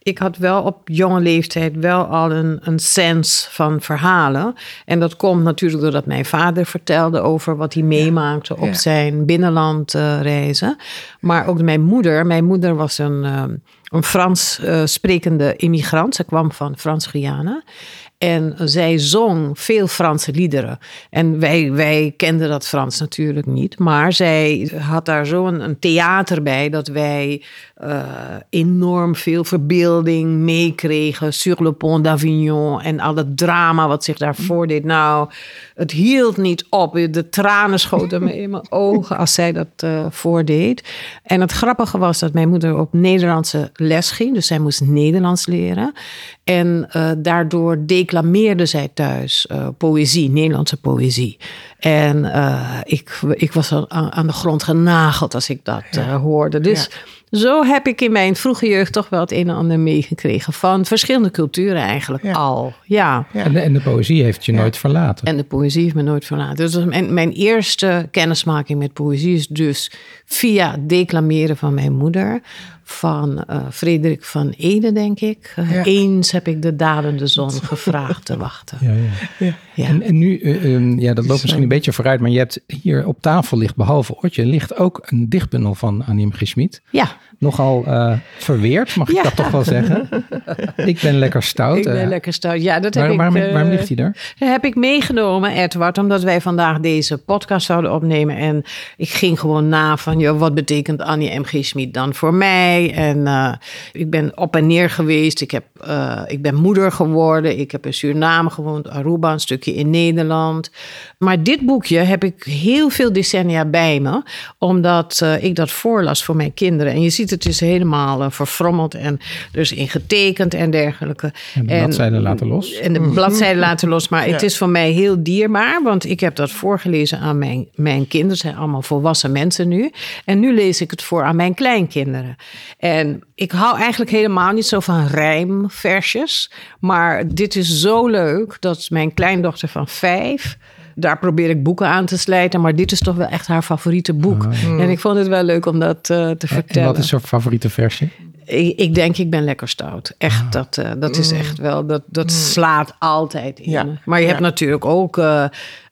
ik had wel op jonge leeftijd wel al een, een sens van verhalen. En dat komt natuurlijk doordat mijn vader vertelde over wat hij meemaakte op Ja. zijn binnenland eh, reizen. Maar ook mijn moeder. Mijn moeder was een, eh, een Frans eh, sprekende immigrant. Ze kwam van Frans-Guyana. En zij zong veel Franse liederen. En wij, wij kenden dat Frans natuurlijk niet. Maar zij had daar zo'n een theater bij dat wij eh, enorm veel verbeelding meekregen. Sur le pont d'Avignon en al het drama wat zich daar voordeed. Nou, het hield niet op. De tranen schoten me in mijn (laughs) ogen als zij dat eh, voordeed. En het grappige was dat mijn moeder op Nederlandse les ging. Dus zij moest Nederlands leren. En eh, daardoor declameerde zij thuis eh, poëzie, Nederlandse poëzie. En eh, ik, ik was al aan, aan de grond genageld als ik dat eh, hoorde. Dus zo heb ik in mijn vroege jeugd toch wel het een en ander meegekregen. Van verschillende culturen eigenlijk Ja. al. Ja. Ja. En, de, en de poëzie heeft je nooit verlaten. En de poëzie heeft me nooit verlaten. Dus mijn, mijn eerste kennismaking met poëzie is dus via het declameren van mijn moeder. Van eh, Frederik van Ede, denk ik. Eh, Ja. Eens heb ik de dalende zon (laughs) gevraagd te wachten. Ja, ja. Ja. En, en nu, eh, ehm, ja, dat loopt misschien een beetje vooruit, maar je hebt hier op tafel ligt, behalve Otje, ligt ook een dichtbundel van Annie M. G. Schmid. ja, Nogal eh, verweerd, mag ik Ja. dat toch wel zeggen? (laughs) ik ben lekker stout. ik ben eh, lekker stout. Ja, dat heb waar- ik, waarom, eh, waarom ligt hij daar? Dat heb ik meegenomen, Edward, omdat wij vandaag deze podcast zouden opnemen. En ik ging gewoon na van, joh, wat betekent Annie M.G. Schmid dan voor mij? En ik ben op en neer geweest. Ik, heb, ik ben moeder geworden. Ik heb in Suriname gewoond, Aruba, een stukje in Nederland. Maar dit boekje heb ik heel veel decennia bij me, omdat ik dat voorlas voor mijn kinderen. En je ziet, het is helemaal eh, verfrommeld en dus in getekend en dergelijke. En de bladzijden laten los. En de bladzijden laten los. Maar het is voor mij heel dierbaar. Want ik heb dat voorgelezen aan mijn, mijn kinderen. Ze zijn allemaal volwassen mensen nu. En nu lees ik het voor aan mijn kleinkinderen. En ik hou eigenlijk helemaal niet zo van rijmversjes. Maar dit is zo leuk dat mijn kleindochter van vijf... Daar probeer ik boeken aan te slijten. Maar dit is toch wel echt haar favoriete boek. En ik vond het wel leuk om dat eh, te Oh, En vertellen. wat is jouw favoriete versje? Ik, ik denk, ik ben lekker stout. Echt, dat, eh, dat is echt wel, dat, dat slaat altijd in. Ja. Maar je hebt natuurlijk ook,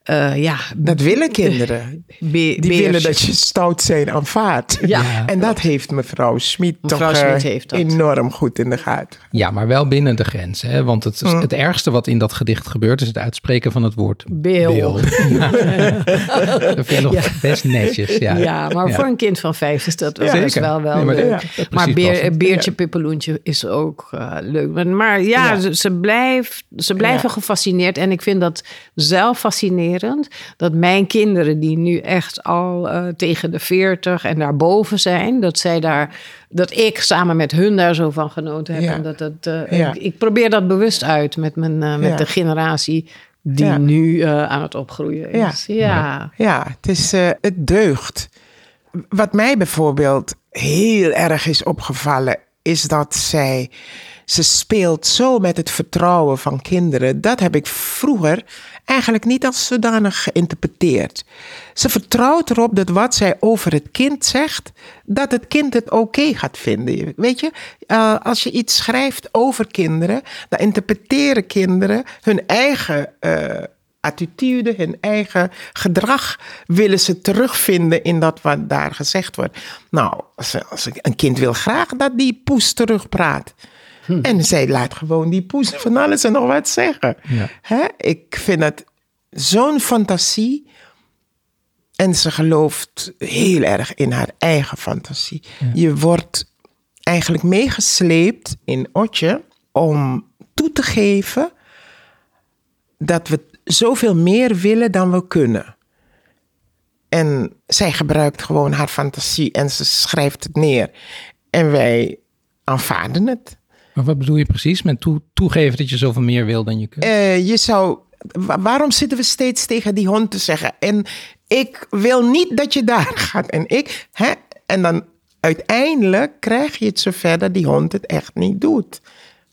eh, ja... Dat willen kinderen. (laughs) be- Die beers. willen dat je stout zijn aanvaardt. Ja. En dat heeft mevrouw Schmid toch Schmid eh, heeft dat. enorm goed in de gaten. Ja, maar wel binnen de grenzen. Hè? Want het, Mm. het ergste wat in dat gedicht gebeurt is het uitspreken van het woord Beel. (laughs) Ja. (laughs) dat vind ik nog best netjes. Ja, Ja, maar Ja. voor een kind van vijf is dat wel, wel, wel Nee, maar leuk. maar beer. Beertje Pippeloentje is ook eh, leuk. Maar, maar ja, Ja. Ze, ze, blijft, ze blijven Ja. gefascineerd. En ik vind dat zelf fascinerend. Dat mijn kinderen, die nu echt al eh, tegen de 40 en daarboven zijn, dat zij daar. Dat ik samen met hun daar zo van genoten heb. Ja. En dat, dat, eh, Ja. ik, ik probeer dat bewust uit met, mijn, eh, met Ja. de generatie die nu aan het opgroeien is. Ja. Ja, het, is, het deugt. Wat mij bijvoorbeeld heel erg is opgevallen, is dat zij. Ze speelt zo met het vertrouwen van kinderen. Dat heb ik vroeger eigenlijk niet als zodanig geïnterpreteerd. Ze vertrouwt erop dat wat zij over het kind zegt, dat het kind het oké gaat vinden. Weet je, eh, als je iets schrijft over kinderen, dan interpreteren kinderen hun eigen. eh, attitude, hun eigen gedrag willen ze terugvinden in dat wat daar gezegd wordt. Nou, als, een kind wil graag dat die poes terugpraat. En zij laat gewoon die poes van alles en nog wat zeggen. Ja. Hè? Ik vind het zo'n fantasie. En ze gelooft heel erg in haar eigen fantasie. Je wordt eigenlijk meegesleept in Otje om toe te geven dat we zoveel meer willen dan we kunnen. En zij gebruikt gewoon haar fantasie en ze schrijft het neer. En wij aanvaarden het. Maar wat bedoel je precies met toe, toegeven dat je zoveel meer wil dan je kunt? Eh, je zou, wa- waarom zitten we steeds tegen die hond te zeggen? En ik wil niet dat je daar (laughs) gaat. En ik, hè? En dan uiteindelijk krijg je het zover dat die hond het echt niet doet.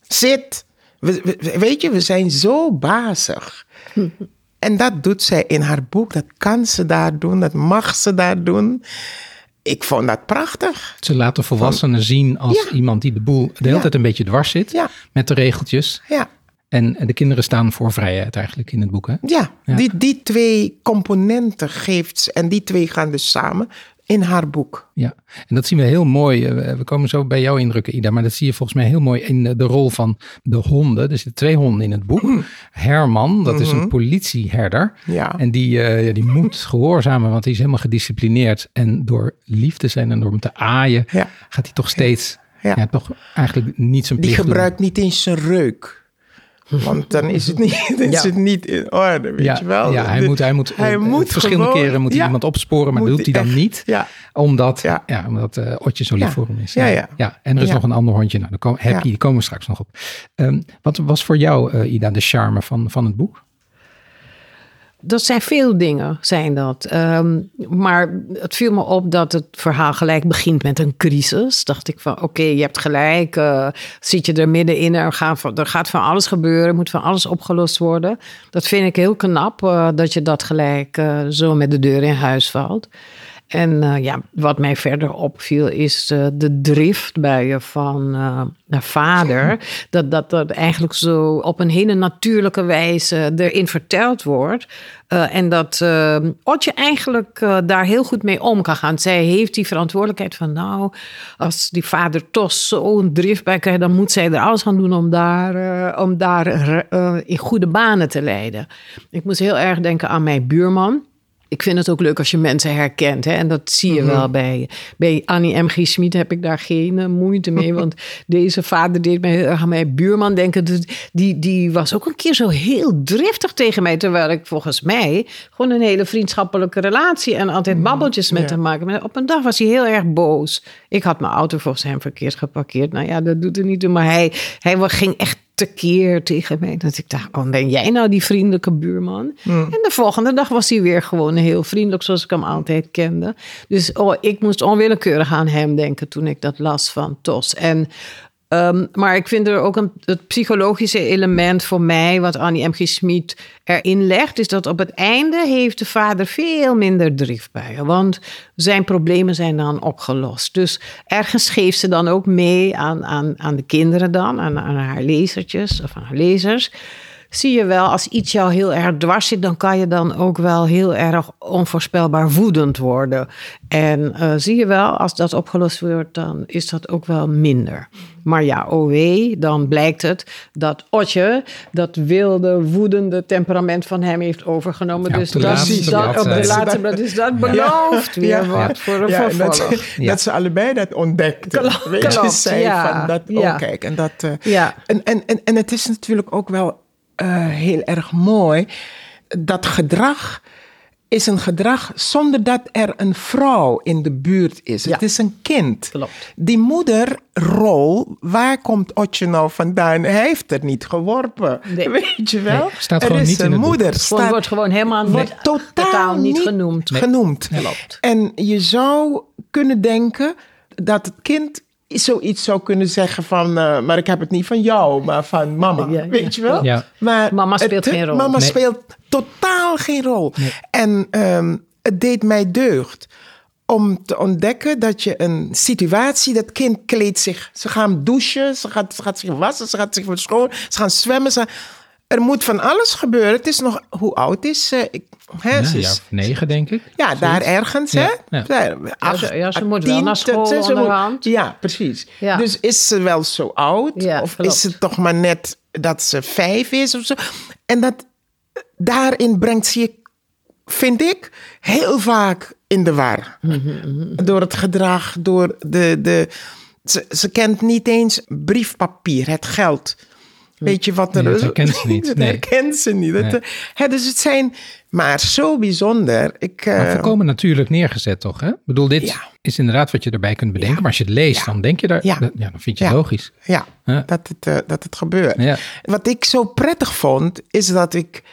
Zit. We- we- weet je, we zijn zo bazig. (laughs) En dat doet zij in haar boek. Dat kan ze daar doen. Dat mag ze daar doen. Ik vond dat prachtig. Ze laten volwassenen zien als Ja. iemand die de boel de hele Ja. tijd een beetje dwars zit Ja. met de regeltjes. Ja. En de kinderen staan voor vrijheid eigenlijk in het boek. Hè? Ja, Ja. Die, die twee componenten geeft. En die twee gaan dus samen in haar boek. Ja, en dat zien we heel mooi. eh, We komen zo bij jouw indrukken, Ida. Maar dat zie je volgens mij heel mooi in de, de rol van de honden. Er zitten twee honden in het boek. Herman, dat is een politieherder. Ja. En die, eh, die moet gehoorzamen, want hij is helemaal gedisciplineerd. En door lief te zijn en door hem te aaien, Ja. gaat hij toch steeds, ja. Ja. toch eigenlijk niet zijn Die doen. gebruikt niet eens zijn reuk. Want dan is het niet, (laughs) is Ja. het niet in orde, weet Ja, je wel. ja hij De- moet, hij moet, hij moet verschillende gewoon- keren moet hij ja. iemand opsporen, maar dat doet hij dan echt- niet. Omdat, ja. Ja. omdat eh, Otje zo lief voor hem is. Ja, ja. en er is nog een ander hondje. Nou, daar komen, die komen we straks nog op. Ehm, wat was voor jou, eh, Ida, de charme van, van het boek? Dat zijn veel dingen, zijn dat. Ehm, maar het viel me op dat het verhaal gelijk begint met een crisis. Dacht ik van, oké, je hebt gelijk. eh, zit je er middenin, er gaat, van, er gaat van alles gebeuren. Er moet van alles opgelost worden. Dat vind ik heel knap, eh, dat je dat gelijk eh, zo met de deur in huis valt. En eh, ja, wat mij verder opviel is eh, de drift bij je van eh de vader. (laughs) Dat, dat dat eigenlijk zo op een hele natuurlijke wijze erin verteld wordt. En dat Otje eigenlijk daar heel goed mee om kan gaan. Zij heeft die verantwoordelijkheid van nou, als die vader toch zo'n drift bij krijgt, dan moet zij er alles aan doen om daar, om daar in goede banen te leiden. Ik moest heel erg denken aan mijn buurman. Ik vind het ook leuk als je mensen herkent. Hè? En dat zie je wel bij, bij Annie M. G. Schmid heb ik daar geen eh, moeite mee. (laughs) Want deze vader deed mij aan mijn buurman denken. Dus Die, die was ook een keer zo heel driftig tegen mij. Terwijl ik volgens mij gewoon een hele vriendschappelijke relatie... en altijd babbeltjes met ja. hem maken. Maar op een dag was hij heel erg boos. Ik had mijn auto volgens hem verkeerd geparkeerd. Nou ja, dat doet er niet toe. Maar hij, hij ging echt tekeer tegen mij. Dat ik dacht, oh, ben jij nou die vriendelijke buurman? En de volgende dag was hij weer gewoon heel vriendelijk, zoals ik hem altijd kende. Dus oh, ik moest onwillekeurig aan hem denken toen ik dat las van Tos. En Ehm, maar ik vind er ook een, het psychologische element voor mij, wat Annie M. G. Schmid erin legt, is dat op het einde heeft de vader veel minder drift bij je. Want zijn problemen zijn dan opgelost. Dus ergens geeft ze dan ook mee aan, aan, aan de kinderen dan, aan, aan haar lezertjes of aan haar lezers. Zie je wel, als iets jou heel erg dwars zit, dan kan je dan ook wel heel erg onvoorspelbaar woedend worden. En eh, zie je wel, als dat opgelost wordt, dan is dat ook wel minder. Maar ja, oh wee, dan blijkt het dat Otje dat wilde, woedende temperament van hem heeft overgenomen. Ja, op dus de dat, laatste dat, op de laatste. Dus dat belooft weer Ja. wat voor een Ja, dat, vervolg. ze- Ja. dat ze allebei dat ontdekten. Klopt, Weet je, ja. van dat, Ja. oh kijk, en dat... eh, Ja. en, en, en, en het is natuurlijk ook wel eh, heel erg mooi. Dat gedrag is een gedrag zonder dat er een vrouw in de buurt is. Ja. Het is een kind. Klopt. Die moederrol, waar komt Otje nou vandaan? Hij heeft er niet geworpen. Nee. Weet je wel? Nee, staat er gewoon is niet in een het boek. moeder. Gewoon, staat- wordt gewoon helemaal wordt totaal, niet, genoemd. genoemd. Klopt. En je zou kunnen denken dat het kind zoiets zou kunnen zeggen van... eh, maar ik heb het niet van jou, maar van mama. Ja, ja. Weet je wel? Ja. Maar Mama speelt het- geen rol. Mama Nee. speelt totaal geen rol. En ehm, het deed mij deugd om te ontdekken dat je een situatie... dat kind kleedt zich... Ze gaan douchen, ze gaat, ze gaat zich wassen, ze gaat zich verschonen... ze gaan zwemmen. Ze, er moet van alles gebeuren. Het is nog... Hoe oud is ze? Ik, hè, Ja, ze is- negen, denk ik. ja, daar ergens, hè? Ja, ja. Daar, acht, ze- ja, ze moet wel tien, naar school ze- ze moet- onderhand. Ja, precies. Ja. Dus is ze wel zo oud? Ja, of klopt. is het toch maar net dat ze vijf is of zo? En dat, daarin brengt ze je, vind ik, heel vaak in de war. Door het gedrag, door de... de ze, ze kent niet eens briefpapier, het geld. Weet je wat er Nee, dat herkent ze (laughs) niet. Dat Nee. herkent ze niet. Dat, Nee. eh, hè, dus het zijn maar zo bijzonder. Ik, Maar volkomen natuurlijk neergezet, toch? Hè? Ik bedoel, dit Ja. is inderdaad wat je erbij kunt bedenken. Ja. Maar als je het leest, Ja. dan denk je daar... Ja. dat- dan vind je het logisch. ja. Dat, het, eh, dat het gebeurt. Wat ik zo prettig vond, is dat ik.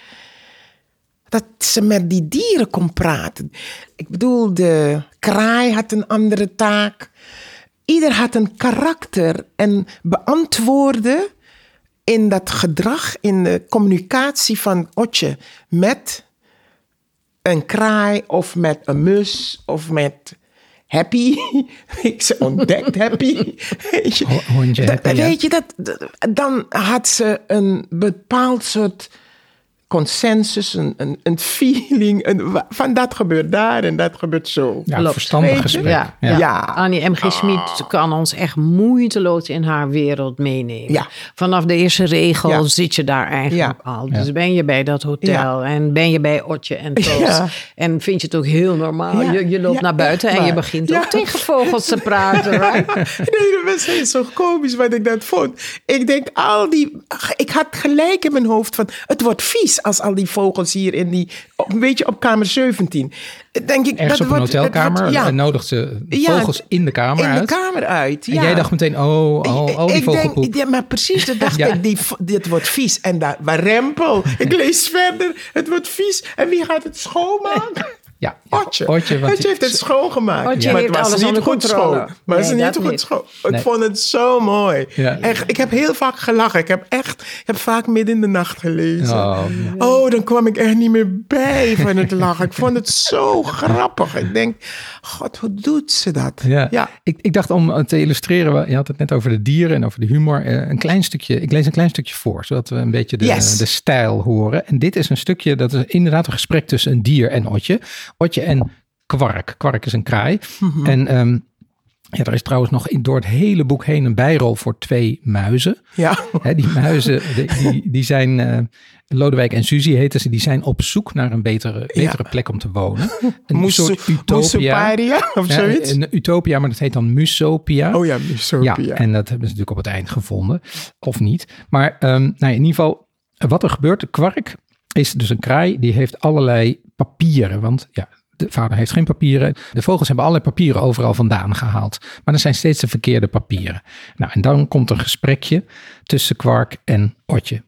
Dat ze met die dieren kon praten. Ik bedoel, de kraai had een andere taak. Ieder had een karakter en beantwoordde in dat gedrag, in de communicatie van Otje met een kraai of met een mus of met Happy. (laughs) Ik ze ontdekt Happy. Weet je, Ho- hondje Happy, weet je dat- dan had ze een bepaald soort consensus, een, een, een feeling. Een, van dat gebeurt daar en dat gebeurt zo. Ja, Klopt. verstandig gesprek. Ja, Ja. Annie M.G. Schmid kan ons echt moeiteloos in haar wereld meenemen. Ja. Vanaf de eerste regel Ja. zit je daar eigenlijk Ja. al. Dus ben je bij dat hotel Ja. en ben je bij Otje en (laughs) Toos. Ja. En vind je het ook heel normaal. Ja. Je, je loopt Ja, naar buiten en je begint Ja. ook tegen vogels te praten. (laughs) Right? Nee, dat was zo komisch wat ik dat vond. Ik denk, al die... Ik had gelijk in mijn hoofd van... Het wordt vies als al die vogels hier in die... Een beetje op kamer 17. Denk ik, Ergens dat op een wordt- hotelkamer wordt- ja, en nodigt ze Ja, vogels in de kamer in uit. de kamer uit, En ja. jij dacht meteen, oh, oh, oh die ik vogelpoep. denk, ja, maar precies, dat dacht (laughs) ik, die, dit wordt vies. En daar, waar rempel, ik lees verder, het wordt vies. En wie gaat het schoonmaken? (laughs) ja, ja, Otje. Otje, heeft het schoongemaakt. Otje maar het was alles niet goed controle. schoon. Maar het is niet goed niet. schoon. Ik Nee. vond het zo mooi. Ja. Echt, ik heb heel vaak gelachen. Ik heb echt, ik heb vaak midden in de nacht gelezen. Oh, Oh, dan kwam ik er niet meer bij van het lachen. Ik vond het zo grappig. Ik denk, god, hoe doet ze dat? Ja, ja. Ik, ik dacht om te illustreren, we- je had het net over de dieren en over de humor. eh, Een klein stukje, ik lees een klein stukje voor, zodat we een beetje de, Yes. de stijl horen. En dit is een stukje, dat is inderdaad een gesprek tussen een dier en Otje. Otje en Kwark. Kwark is een kraai. Mhm. En ehm, ja, er is trouwens nog in, door het hele boek heen een bijrol voor twee muizen. ja. (laughs) Die muizen, die, die, zijn, eh, Lodewijk en Suzy heten ze, die zijn op zoek naar een betere, betere plek om te wonen. Een soort utopia. Of Ja, zoiets? een utopia, maar dat heet dan Musopia. Oh ja, ja, Musopia. en dat hebben ze natuurlijk op het eind gevonden. Of niet. Maar ehm, nou ja, in ieder geval, wat er gebeurt, de kwark is dus een kraai, die heeft allerlei papieren. Want ja, de vader heeft geen papieren. De vogels hebben allerlei papieren overal vandaan gehaald. Maar er zijn steeds de verkeerde papieren. Nou, en dan komt een gesprekje tussen Kwark en Otje.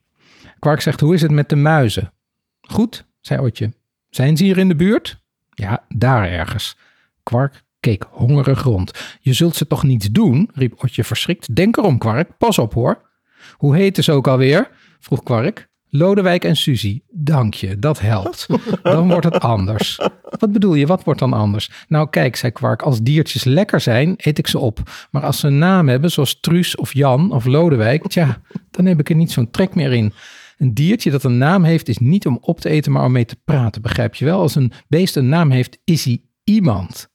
Kwark zegt, hoe is het met de muizen? Goed, zei Otje. Zijn ze hier in de buurt? Ja, daar ergens. Kwark keek hongerig rond. Je zult ze toch niets doen? riep Otje verschrikt. Denk erom, Kwark. Pas op hoor. Hoe heten ze ook alweer? vroeg Kwark. Lodewijk en Suzy. Dank je, dat helpt. Dan wordt het anders. Wat bedoel je, wat wordt dan anders? Nou kijk, zei Kwark, als diertjes lekker zijn, eet ik ze op. Maar als ze een naam hebben, zoals Truus of Jan of Lodewijk, tja, dan heb ik er niet zo'n trek meer in. Een diertje dat een naam heeft, is niet om op te eten, maar om mee te praten. Begrijp je wel? Als een beest een naam heeft, is hij iemand.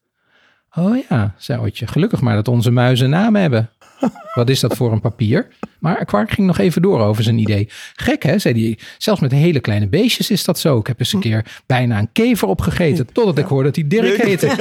Oh ja, zei Otje. Gelukkig maar dat onze muizen een naam hebben. Wat is dat voor een papier? Maar Kwark ging nog even door over zijn idee. Gek hè, zei hij. Zelfs met hele kleine beestjes is dat zo. Ik heb eens een keer bijna een kever opgegeten. Totdat ik hoorde dat hij Dirk heette. (laughs)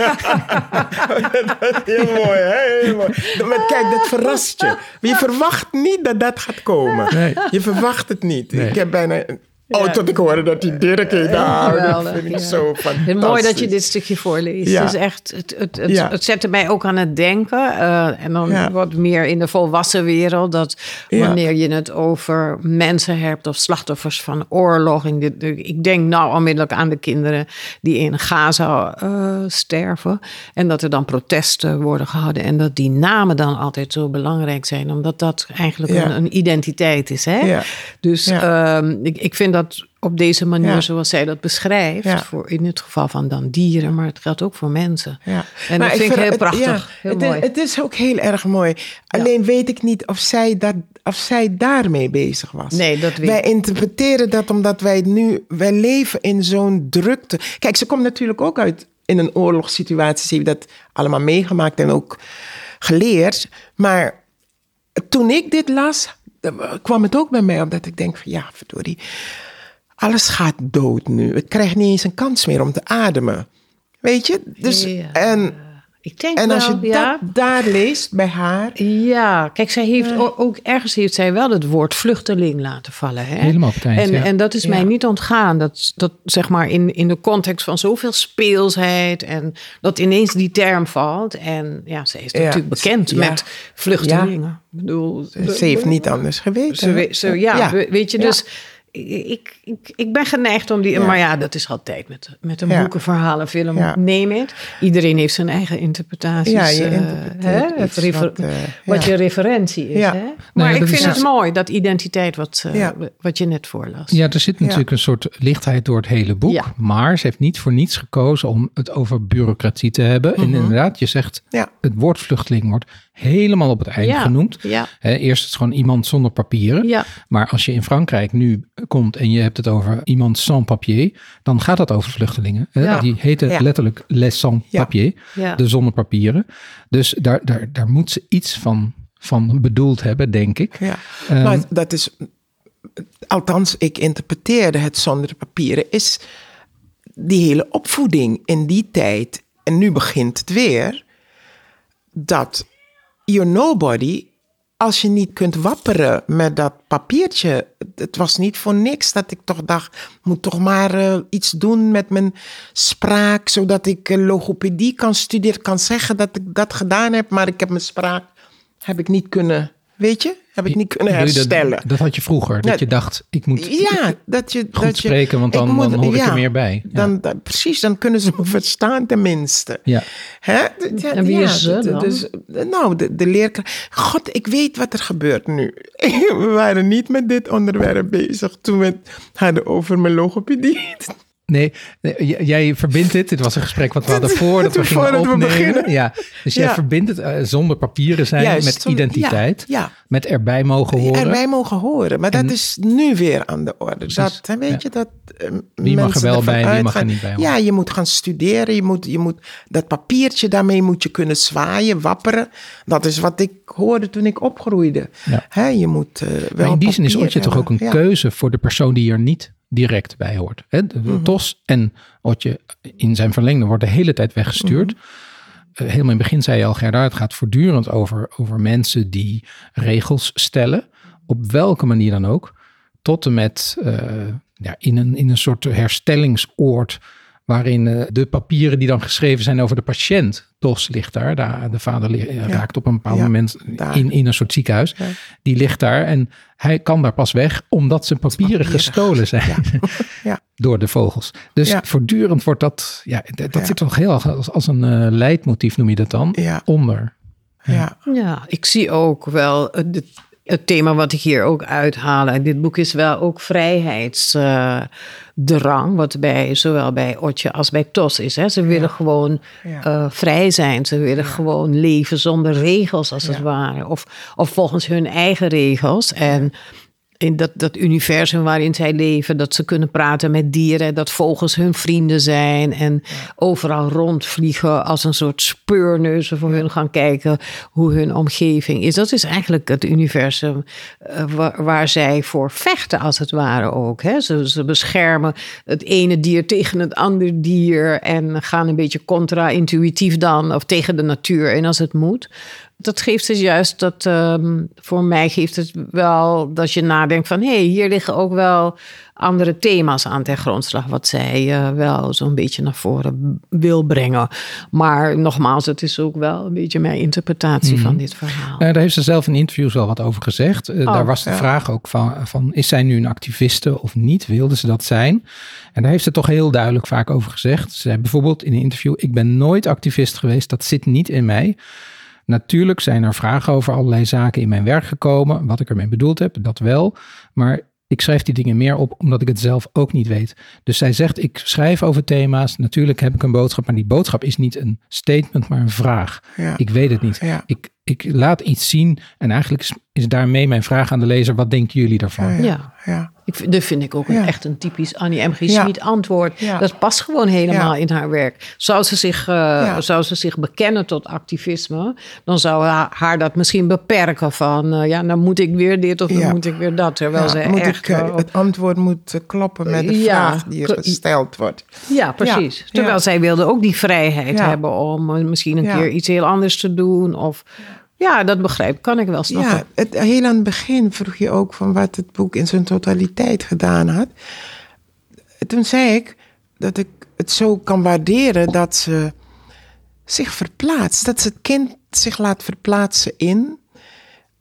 Heel mooi, hè? Heel mooi. Maar kijk, dat verrast je. Je verwacht niet dat dat gaat komen. Nee. Je verwacht het niet. Nee. Ik heb bijna... Oh, tot ik hoorde dat hij Dirk heet. Nou, dat vind ik zo fantastisch. Het mooi dat je dit stukje voorleest. Ja. Het, is echt, het, het, het, Ja. het zette mij ook aan het denken. eh, en dan Ja. wat meer in de volwassen wereld. Dat wanneer je het over mensen hebt of slachtoffers van oorlog. In dit- de- ik denk nou onmiddellijk aan de kinderen die in Gaza eh, sterven. En dat er dan protesten worden gehouden. En dat die namen dan altijd zo belangrijk zijn. Omdat dat eigenlijk een, een identiteit is. Hè? Ja. Dus ehm, ik, ik vind dat op deze manier, Ja. zoals zij dat beschrijft, Ja. voor, in het geval van dan dieren, maar het geldt ook voor mensen. Ja. En Maar dat vind ik heel het- prachtig. heel het, mooi. Is, het is ook heel erg mooi. Alleen weet ik niet of zij, dat, of zij daarmee bezig was. Nee, dat weet Wij interpreteren dat omdat wij nu... Wij leven in zo'n drukte. Kijk, ze komt natuurlijk ook uit in een oorlogssituatie. Ze heeft dat allemaal meegemaakt en ook geleerd. Maar toen ik dit las, dan kwam het ook bij mij op dat ik denk van... Ja, verdorie, alles gaat dood nu. Het krijgt niet eens een kans meer om te ademen. Weet je? Dus, Ja. en Ik denk En als wel, je ja. dat daar leest bij haar. Ja, kijk, zij heeft ook ergens heeft zij wel het woord vluchteling laten vallen. Hè? Helemaal op het eind, En, ja. en dat is mij niet ontgaan. Dat, dat zeg maar in, in de context van zoveel speelsheid en dat ineens die term valt. En ja, zij is Ja, natuurlijk bekend ja. met vluchtelingen. Ik bedoel, Ze heeft niet anders geweten. Ze, ze- ja, Ja. we- weet je, Ja. dus ik, ik, ik ben geneigd om die... Ja. Maar ja, dat is altijd met, met een Ja. boeken, verhalen, film, Ja. neem het. Iedereen heeft zijn eigen interpretaties. Ja, je eh, interpreteert hè, refer- wat, eh, wat ja. je referentie is. Ja. Hè? Maar ik vind is- het mooi, dat identiteit wat, eh, Ja. wat je net voorlas. Ja, er zit natuurlijk een soort lichtheid door het hele boek. Ja. Maar ze heeft niet voor niets gekozen om het over bureaucratie te hebben. En inderdaad, je zegt, Mhm. Ja. het woord vluchteling wordt helemaal op het einde Ja. genoemd. Ja. Eerst is het gewoon iemand zonder papieren. Ja. Maar als je in Frankrijk nu komt en je hebt het over iemand sans papier, dan gaat dat over vluchtelingen. Die heten Ja. letterlijk les sans Ja. papier, Ja. de zonder papieren. Dus daar, daar, daar moet ze iets van, van bedoeld hebben, denk ik. Ja, Ehm, maar dat is, althans, ik interpreteerde het zonder papieren, is die hele opvoeding in die tijd, en nu begint het weer, dat you're nobody als je niet kunt wapperen met dat papiertje. Het was niet voor niks dat ik toch dacht, moet toch maar eh, iets doen met mijn spraak, zodat ik eh, logopedie kan studeren, kan zeggen dat ik dat gedaan heb, maar ik heb mijn spraak, heb ik niet kunnen, weet je, heb ik niet kunnen herstellen. Dat, dat had je vroeger, dat Ja. je dacht, ik moet Ja, dat je goed dat je, spreken, want dan, moet- dan hoor ik er meer bij. Ja. Dan, dan- precies, dan kunnen ze me (laughs) verstaan tenminste. Ja. Hè? En wie ja, is ze dan? Dus, nou, de, de leerkracht. God, ik weet wat er gebeurt nu. (laughs) We waren niet met dit onderwerp bezig toen we het hadden over mijn logopedie. (laughs) Nee, jij verbindt dit. Dit was een gesprek wat we hadden voordat (laughs) we gingen we opnemen. beginnen. Ja, dus jij Ja. verbindt het eh, zonder papieren zijn Juist, met zonder- identiteit. ja, ja. Met erbij mogen horen. Erbij mogen horen. Maar dat is nu weer aan de orde. Dat, hè, weet je, dat eh, Wie mag er wel bij en wie mag er niet bij horen. Ja, je moet gaan studeren. Je moet, je moet, dat papiertje, daarmee moet je kunnen zwaaien, wapperen. Dat is wat ik hoorde toen ik opgroeide. Ja. Hè, je moet eh, wel Maar in die zin is Otje toch ook een keuze voor de persoon die er niet direct bij hoort. Hè? De- Mhm. Tos en Otje in zijn verlengde wordt de hele tijd weggestuurd. Eh, helemaal in het begin zei je al, Gerda, het gaat voortdurend over, over mensen die regels stellen. Op welke manier dan ook. Tot en met eh, ja, in, een, in een soort herstellingsoord. Waarin eh, de papieren die dan geschreven zijn over de patiënt. Tos ligt daar. De, de vader eh, raakt op een bepaald Ja, moment daar. in, in een soort ziekenhuis. Ja. Die ligt daar en hij kan daar pas weg omdat zijn papieren papieren gestolen zijn (laughs) Ja. door de vogels. Dus Ja. voortdurend wordt dat, ja, dat Ja. zit toch heel erg als, als een eh, leidmotief noem je dat dan, Ja. onder. Ja. Ja, ik zie ook wel het, het- thema wat ik hier ook uithaal. En dit boek is wel ook vrijheidsdrang, wat bij, zowel bij Otje als bij Tos is. Hè. Ze willen gewoon Ja. eh, vrij zijn. Ze willen gewoon leven zonder regels, als het ware. Of, of volgens hun eigen regels. En in dat, dat universum waarin zij leven, dat ze kunnen praten met dieren, dat vogels hun vrienden zijn en overal rondvliegen als een soort speurneuzen voor hun gaan kijken hoe hun omgeving is. Dat is eigenlijk het universum eh, waar, zij voor vechten, als het ware ook. Hè. Ze, ze beschermen het ene dier tegen het andere dier en gaan een beetje contra-intuïtief dan, of tegen de natuur en als het moet. Dat geeft dus juist dat, ehm, voor mij geeft het wel dat je nadenkt van hé, hey, hier liggen ook wel andere thema's aan ten grondslag, wat zij eh, wel zo'n beetje naar voren wil brengen. Maar nogmaals, het is ook wel een beetje mijn interpretatie van dit verhaal. Nou, daar heeft ze zelf in interviews wel wat over gezegd. Eh, daar was de ja. vraag ook van, van, is zij nu een activiste of niet? Wilde ze dat zijn? En daar heeft ze toch heel duidelijk vaak over gezegd. Ze zei bijvoorbeeld in een interview, ik ben nooit activist geweest, dat zit niet in mij. Natuurlijk zijn er vragen over allerlei zaken in mijn werk gekomen. Wat ik ermee bedoeld heb, dat wel. Maar ik schrijf die dingen meer op omdat ik het zelf ook niet weet. Dus zij zegt, ik schrijf over thema's. Natuurlijk heb ik een boodschap, maar die boodschap is niet een statement, maar een vraag. Ja. Ik weet het niet. Ja. Ik, ik laat iets zien en eigenlijk is, is daarmee mijn vraag aan de lezer, wat denken jullie daarvan? Ja, Ja. ja. Ik, dat vind ik ook Ja. echt een typisch Annie M. G. Schmid antwoord. Ja. Dat past gewoon helemaal Ja. in haar werk. Zou ze, zich, eh, zou ze zich bekennen tot activisme, dan zou haar, haar dat misschien beperken van, eh, ja, dan moet ik weer dit of dan Ja. moet ik weer dat. Terwijl Ja, ze moet echt... ik, eh, het antwoord moet kloppen met de Ja, vraag die er gesteld wordt. Ja, precies. Ja, Terwijl ja. zij wilde ook die vrijheid Ja. hebben om misschien een Ja. keer iets heel anders te doen. Of ja, dat begrijp kan ik wel snappen. Ja, het, heel aan het begin vroeg je ook van wat het boek in zijn totaliteit gedaan had. Toen zei ik dat ik het zo kan waarderen dat ze zich verplaatst. Dat ze het kind zich laat verplaatsen in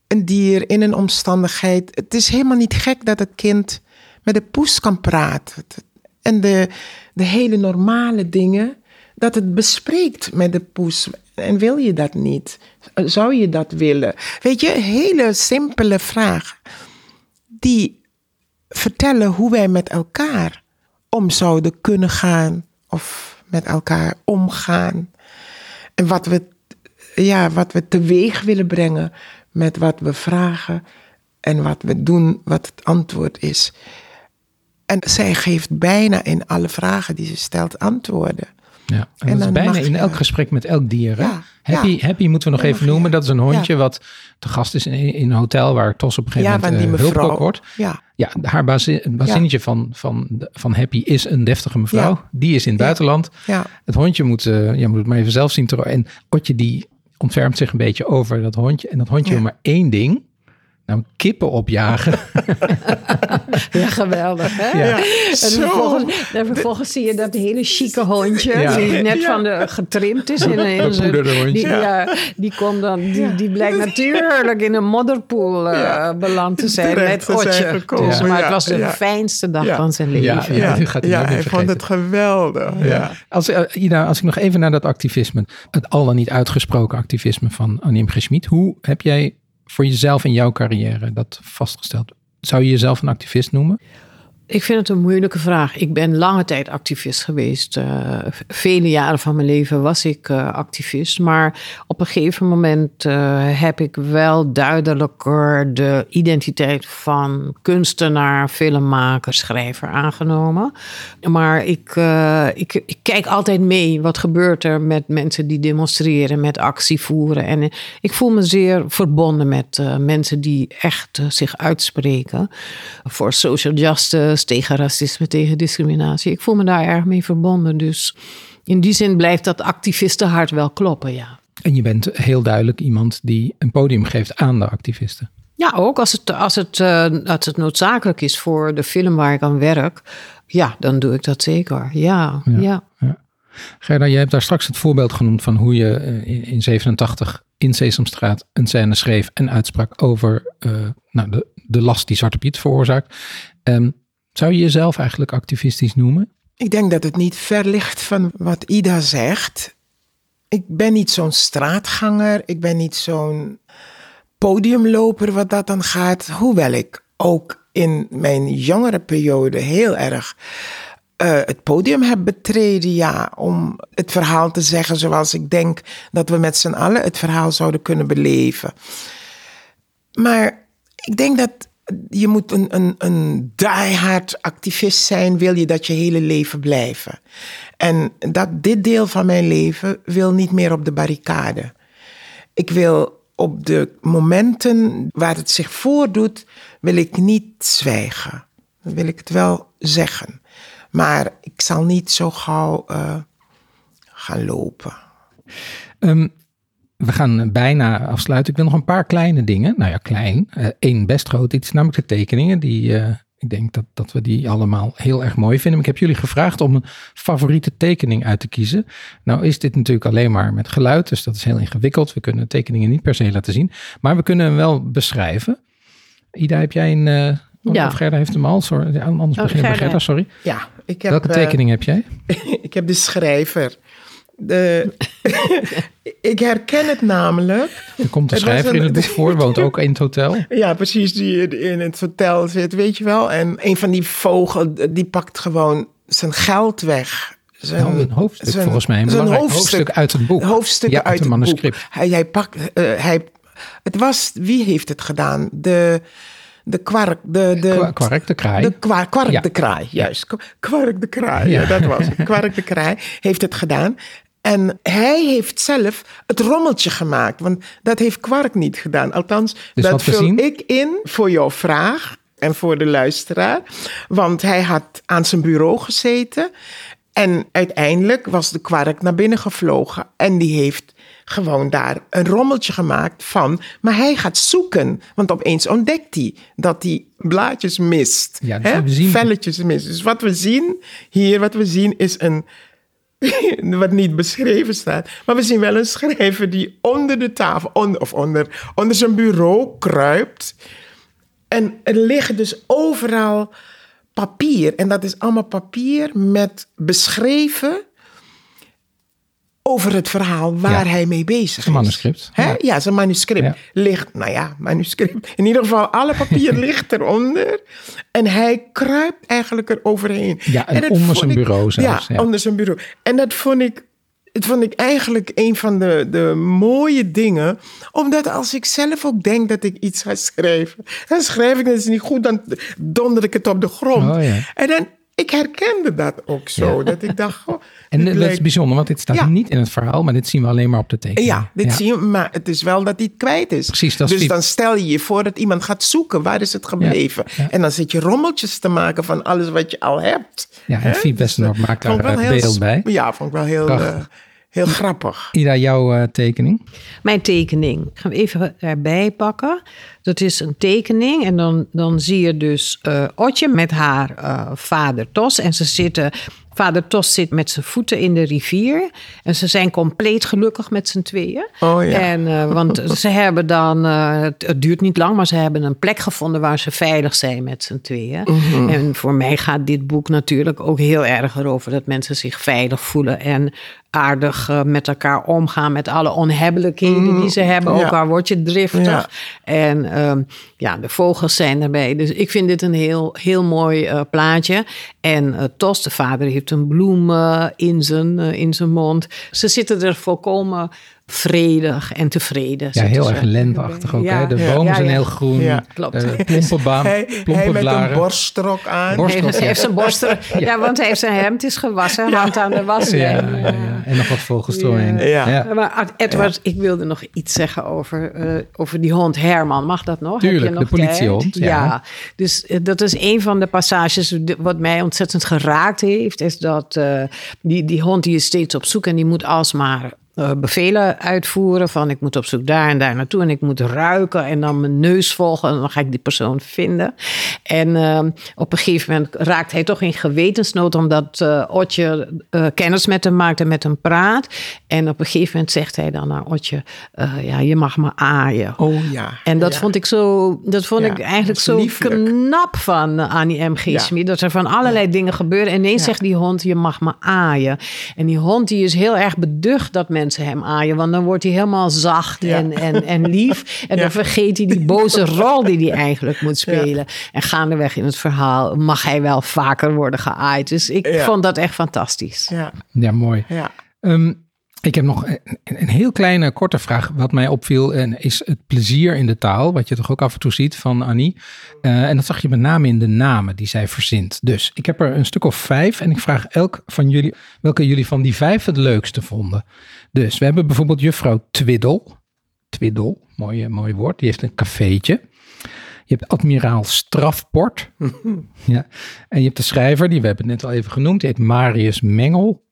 een dier, in een omstandigheid. Het is helemaal niet gek dat het kind met de poes kan praten. En de, de hele normale dingen, dat het bespreekt met de poes. En wil je dat niet? Zou je dat willen? Weet je, hele simpele vragen. Die vertellen hoe wij met elkaar om zouden kunnen gaan. Of met elkaar omgaan. En wat we, ja, wat we teweeg willen brengen met wat we vragen. En wat we doen, wat het antwoord is. En zij geeft bijna in alle vragen die ze stelt antwoorden. Ja, en, En dat is bijna mag in elk gesprek met elk dier. Hè? Ja, Happy, ja. Happy moeten we nog even noemen. Dat is een hondje wat te gast is in, in een hotel waar Tos op een gegeven moment die eh, mevrouw. hulpkok wordt. Ja, Ja, haar bazin, bazinnetje van, van, van Happy is een deftige mevrouw. Die is in het buitenland. ja. Het hondje moet, je moet het maar even zelf zien. te- En Otje die ontfermt zich een beetje over dat hondje. En dat hondje wil maar één ding. Nou, kippen opjagen. (laughs) Ja, geweldig. Hè? Ja. En Zo. vervolgens, en vervolgens zie je dat hele chique hondje, Ja. die net Ja. van de getrimd is. (laughs) In, een- in zijn- Bepoederde hondje. Die, ja. die, komt dan, die, die blijkt natuurlijk in een modderpoel eh, beland te zijn Terecht met Otje. Dus, maar ja. het was de Ja. fijnste dag Ja. van zijn leven. Ja, ja. die gaat hij ja hij vond het geweldig. Ja. Als, Ida, als ik nog even naar dat activisme, het al dan niet uitgesproken activisme van Annie M. G. Schmid. Hoe heb jij voor jezelf in jouw carrière dat vastgesteld? Zou je jezelf een activist noemen? Ik vind het een moeilijke vraag. Ik ben lange tijd activist geweest. Eh, vele jaren van mijn leven was ik eh, activist. Maar op een gegeven moment eh, heb ik wel duidelijker de identiteit van kunstenaar, filmmaker, schrijver aangenomen. Maar ik, ik, ik kijk altijd mee. Wat gebeurt er met mensen die demonstreren, met actie voeren. En ik voel me zeer verbonden met mensen die echt zich uitspreken voor social justice, tegen racisme, tegen discriminatie. Ik voel me daar erg mee verbonden. Dus in die zin blijft dat activistenhart wel kloppen, ja. En je bent heel duidelijk iemand die een podium geeft aan de activisten. Ja, ook als het, als, het, eh, als het noodzakelijk is voor de film waar ik aan werk. Ja, dan doe ik dat zeker. Ja, ja. Gerda, jij hebt daar straks het voorbeeld genoemd van hoe je eh, in, in 87 in Sesamstraat een scène schreef en uitsprak over eh, nou, de, de last die Zwarte Piet veroorzaakt. Ehm, zou je jezelf eigenlijk activistisch noemen? Ik denk dat het niet ver ligt van wat Ida zegt. Ik ben niet zo'n straatganger. Ik ben niet zo'n podiumloper wat dat dan gaat. Hoewel ik ook in mijn jongere periode heel erg eh, het podium heb betreden. Ja, om het verhaal te zeggen zoals ik denk dat we met z'n allen het verhaal zouden kunnen beleven. Maar ik denk dat je moet een, een, een diehard activist zijn, wil je dat je hele leven blijven. En dat dit deel van mijn leven wil niet meer op de barricade. Ik wil op de momenten waar het zich voordoet, wil ik niet zwijgen. Dan wil ik het wel zeggen. Maar ik zal niet zo gauw eh, gaan lopen. Ehm, we gaan bijna afsluiten. Ik wil nog een paar kleine dingen. Nou ja, klein. Eén best groot iets, namelijk de tekeningen. Die, eh, ik denk dat, dat we die allemaal heel erg mooi vinden. Maar ik heb jullie gevraagd om een favoriete tekening uit te kiezen. Nou is dit natuurlijk alleen maar met geluid, dus dat is heel ingewikkeld. We kunnen tekeningen niet per se laten zien. Maar we kunnen hem wel beschrijven. Ida, heb jij een... eh, Ja. Of Gerda heeft hem al, sorry. Ja, anders Oh, begin bij Gerda. Gerda, sorry. Ja, ik heb, Welke eh, tekening heb jij? (laughs) ik heb de schrijver. De, (laughs) ik herken het namelijk. Er komt een schrijver in het boek voor, woont ook in het hotel. Ja, precies, die in het hotel zit, weet je wel. En een van die vogel, die pakt gewoon zijn geld weg. Zijn, Nou, een hoofdstuk zijn- volgens mij. Een belangrijk hoofdstuk uit het boek. Hoofdstuk Ja, uit, uit het manuscript. boek. Hij, hij, pakt, eh, hij het was, wie heeft het gedaan? De, de kwark, de, de, Kwa- Kwark de kraai. de kwa- kwark Ja. de kraai, juist. Kwark de kraai, ja. Ja. dat was het. Kwark de kraai heeft het gedaan. En hij heeft zelf het rommeltje gemaakt. Want dat heeft Kwark niet gedaan. Althans, Dus dat vul ik in voor jouw vraag. En voor de luisteraar. Want hij had aan zijn bureau gezeten. En uiteindelijk was de kwark naar binnen gevlogen. En die heeft gewoon daar een rommeltje gemaakt van. Maar hij gaat zoeken. Want opeens ontdekt hij dat hij blaadjes mist. Ja, dus hè, velletjes mist. Dus wat we zien hier, wat we zien is een... (laughs) wat niet beschreven staat. Maar we zien wel een schrijver die onder de tafel, of onder, onder zijn bureau kruipt. En er liggen dus overal papier. En dat is allemaal papier met beschreven over het verhaal waar Ja. hij mee bezig is. Zijn manuscript. Hè? Ja. Ja. zijn manuscript Ja. ligt, nou ja, manuscript. In ieder geval, alle papier (laughs) ligt eronder. En hij kruipt eigenlijk er overheen. Ja, en onder zijn ik- bureau zelfs, Ja, onder zijn bureau. En dat vond ik, dat vond ik eigenlijk een van de, de mooie dingen. Omdat als ik zelf ook denk dat ik iets ga schrijven, dan schrijf ik het is niet goed, dan donder ik het op de grond. Oh, ja. En dan, ik herkende dat ook zo. Dat ik dacht, oh, (laughs) En dat is bijzonder, want dit staat Ja. niet in het verhaal, maar dit zien we alleen maar op de tekening. ja, dit zie je, maar het is wel dat hij het kwijt is. Precies, dat is dus die- dan stel je je voor dat iemand gaat zoeken, waar is het gebleven? ja. En dan zit je rommeltjes te maken van alles wat je al hebt. Ja, en? Fiep Westendorp maakt vond ik daar wel een heel beeld bij. Ja, vond ik wel heel, eh, heel grappig. Ida, jouw eh, tekening? Mijn tekening. Ik ga hem even erbij pakken. Dat is een tekening. En dan, dan zie je dus eh Otje met haar eh, vader Tos. En ze zitten. Vader Tos zit met zijn voeten in de rivier. En ze zijn compleet gelukkig met z'n tweeën. Oh ja. En, eh, want (laughs) ze hebben dan, het, het duurt niet lang, maar ze hebben een plek gevonden waar ze veilig zijn met z'n tweeën. Mhm. En voor mij gaat dit boek natuurlijk ook heel erg erover dat mensen zich veilig voelen en aardig met elkaar omgaan met alle onhebbelijkheden die ze hebben. Ja. Ook al word je driftig. Ja. En ehm, ja, de vogels zijn erbij. Dus ik vind dit een heel, heel mooi eh, plaatje. En eh, Tos, de vader, heeft een bloem eh, in, zijn, in zijn mond. Ze zitten er volkomen vredig en tevreden. Ja, heel erg lenteachtig ook. Ja. hè? De bomen Ja, zijn heel groen. Ja. Klopt. De plompe, baan, (laughs) Hij, met een borststrok aan. Borst- Hij heeft, zijn borsten. Ja. want hij heeft zijn hemd is gewassen. Hand aan de was. Ja, En, ja, ja. En nog wat vogels eromheen. Ja. Ja. Maar Edward, ik wilde nog iets zeggen over, eh, over die hond Herman. Mag dat nog? Tuurlijk, Heb je nog de politiehond, tijd? ja. dus eh, dat is een van de passages wat mij ontzettend geraakt heeft. Is dat eh, die, die hond die is steeds op zoek en die moet alsmaar eh, bevelen uitvoeren. Van ik moet op zoek daar en daar naartoe. En ik moet ruiken en dan mijn neus volgen. En dan ga ik die persoon vinden. En eh, op een gegeven moment raakt hij toch in gewetensnood. Omdat eh, Otje kennis met hem maakt en met hem praat. En op een gegeven moment zegt hij dan naar Otje. eh, ja, je mag me aaien. Oh ja. En dat ja. vond ik zo, dat vond Ja, ik eigenlijk zo lieflijk. knap van Annie M. G. Ja. Schmid. Dat er van allerlei dingen gebeuren. En ineens zegt die hond, je mag me aaien. En die hond die is heel erg beducht dat mensen hem aaien. Want dan wordt hij helemaal zacht Ja. en, en, en lief. En Ja. dan vergeet hij die boze (laughs) rol die hij eigenlijk moet spelen. En gaandeweg in het verhaal mag hij wel vaker worden geaaid. Dus ik Ja. vond dat echt fantastisch. Ja, Ja, mooi. ja. Ehm, ik heb nog een, een heel kleine, korte vraag. Wat mij opviel en is het plezier in de taal. Wat je toch ook af en toe ziet van Annie. Eh, en dat zag je met name in de namen die zij verzint. Dus ik heb er een stuk of vijf. En ik vraag elk van jullie welke jullie van die vijf het leukste vonden. Dus we hebben bijvoorbeeld juffrouw Twiddel. Twiddel, mooi, mooi woord. Die heeft een cafeetje. Je hebt admiraal Strafport. (laughs) ja. En je hebt de schrijver, die we hebben het net al even genoemd. Die heet Marius Mengel.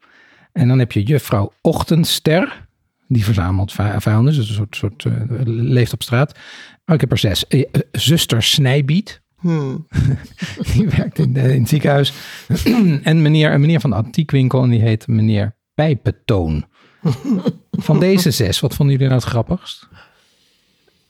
En dan heb je juffrouw Ochtendster. Die verzamelt vuilnis, dus een soort, soort eh, leeft op straat. Oh, ik heb er zes. Eh, eh, zuster Snijbiet. Hmm. (laughs) Die werkt in, in het ziekenhuis. (clears throat) en meneer, een meneer van de antiekwinkel. En die heet meneer Pijpetoon. (laughs) Van deze zes, wat vonden jullie nou het grappigst?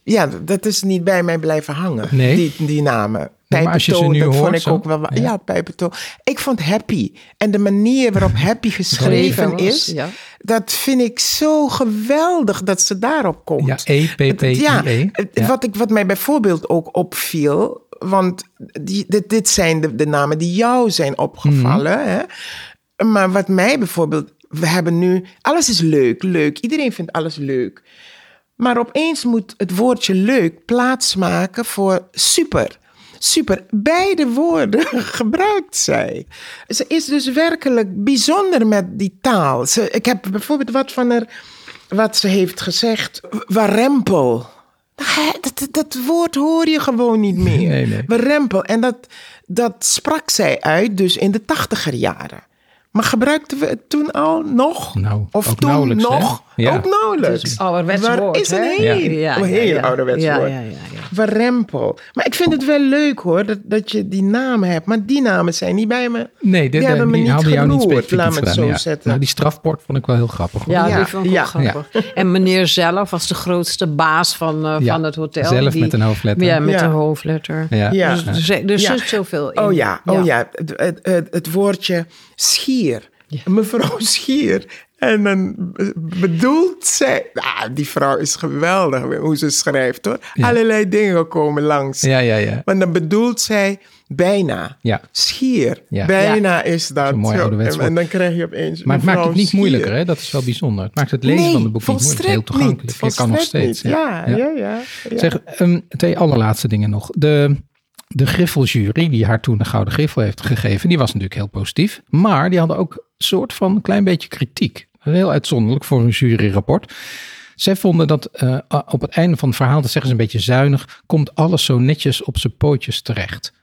Ja, dat is niet bij mij blijven hangen, Nee? die, die namen. Nee, maar als je ze Pijpentoon, nu dat hoort vond ik ook wel... ja. Ja, pijpentoon. Ik vond Happy. En de manier waarop Happy (laughs) geschreven is... ja. dat vind ik zo geweldig dat ze daarop komt. Ja, E E-P-P-I-E. Ja, het- Ja. Wat, ik, wat mij bijvoorbeeld ook opviel... want die, dit, dit zijn de, de namen die jou zijn opgevallen. Mhm. Hè? Maar wat mij bijvoorbeeld... We hebben nu... Alles is leuk, leuk. Iedereen vindt alles leuk. Maar opeens moet het woordje leuk plaatsmaken voor super. Super. Beide woorden (laughs) gebruikt zij. Ze is dus werkelijk bijzonder met die taal. Ze, ik heb bijvoorbeeld wat van haar, wat ze heeft gezegd. Warempel. Dat, dat woord hoor je gewoon niet meer. Nee, nee. Warempel. En dat, dat sprak zij uit dus in de tachtiger jaren. Maar gebruikten we het toen al nog? Nou, of ook toen nauwelijks, nog? Ja. Ook nauwelijks. Het is een ouderwets Waar woord, is een hè? heel, Ja, heel ja. ouderwets Ja, woord. ja, ja, ja. Warempel. Maar ik vind het wel leuk hoor, dat, dat je die namen hebt. Maar die namen zijn niet bij me. Nee, die hebben me die niet hadden jou niet specifiek laat me het gedaan, zo ja. zetten. Nou, die strafport vond ik wel heel grappig. hoor. Ja, Ja, die vond ik ja. grappig. En meneer zelf was de grootste baas van, eh, Ja, van het hotel. zelf met een hoofdletter. Ja, met Ja. een hoofdletter. Ja. Ja. Dus, dus, er Ja. zit zoveel in. Oh ja, oh ja. Het, het, het, het woordje schier. Mevrouw Schier. En dan be- bedoelt zij... Ah, die vrouw is geweldig hoe ze schrijft hoor. Allerlei dingen komen langs. Ja, ja, ja. Maar dan bedoelt zij bijna. Ja. Schier. Ja. Bijna is dat. Mooi zo. En, en dan krijg je opeens. Maar het maakt het niet Schier. moeilijker, hè? Dat is wel bijzonder. Het maakt het lezen Nee, van het boek niet moeilijk. Heel toegankelijk. Je kan nog steeds. ja, ja. ja. Zeg, ehm, twee allerlaatste dingen nog. De, de Griffeljury, die haar toen de Gouden Griffel heeft gegeven, die was natuurlijk heel positief. Maar die hadden ook een soort van een klein beetje kritiek. Heel uitzonderlijk voor een juryrapport. Zij vonden dat eh, op het einde van het verhaal, dat zeggen ze een beetje zuinig, komt alles zo netjes op zijn pootjes terecht.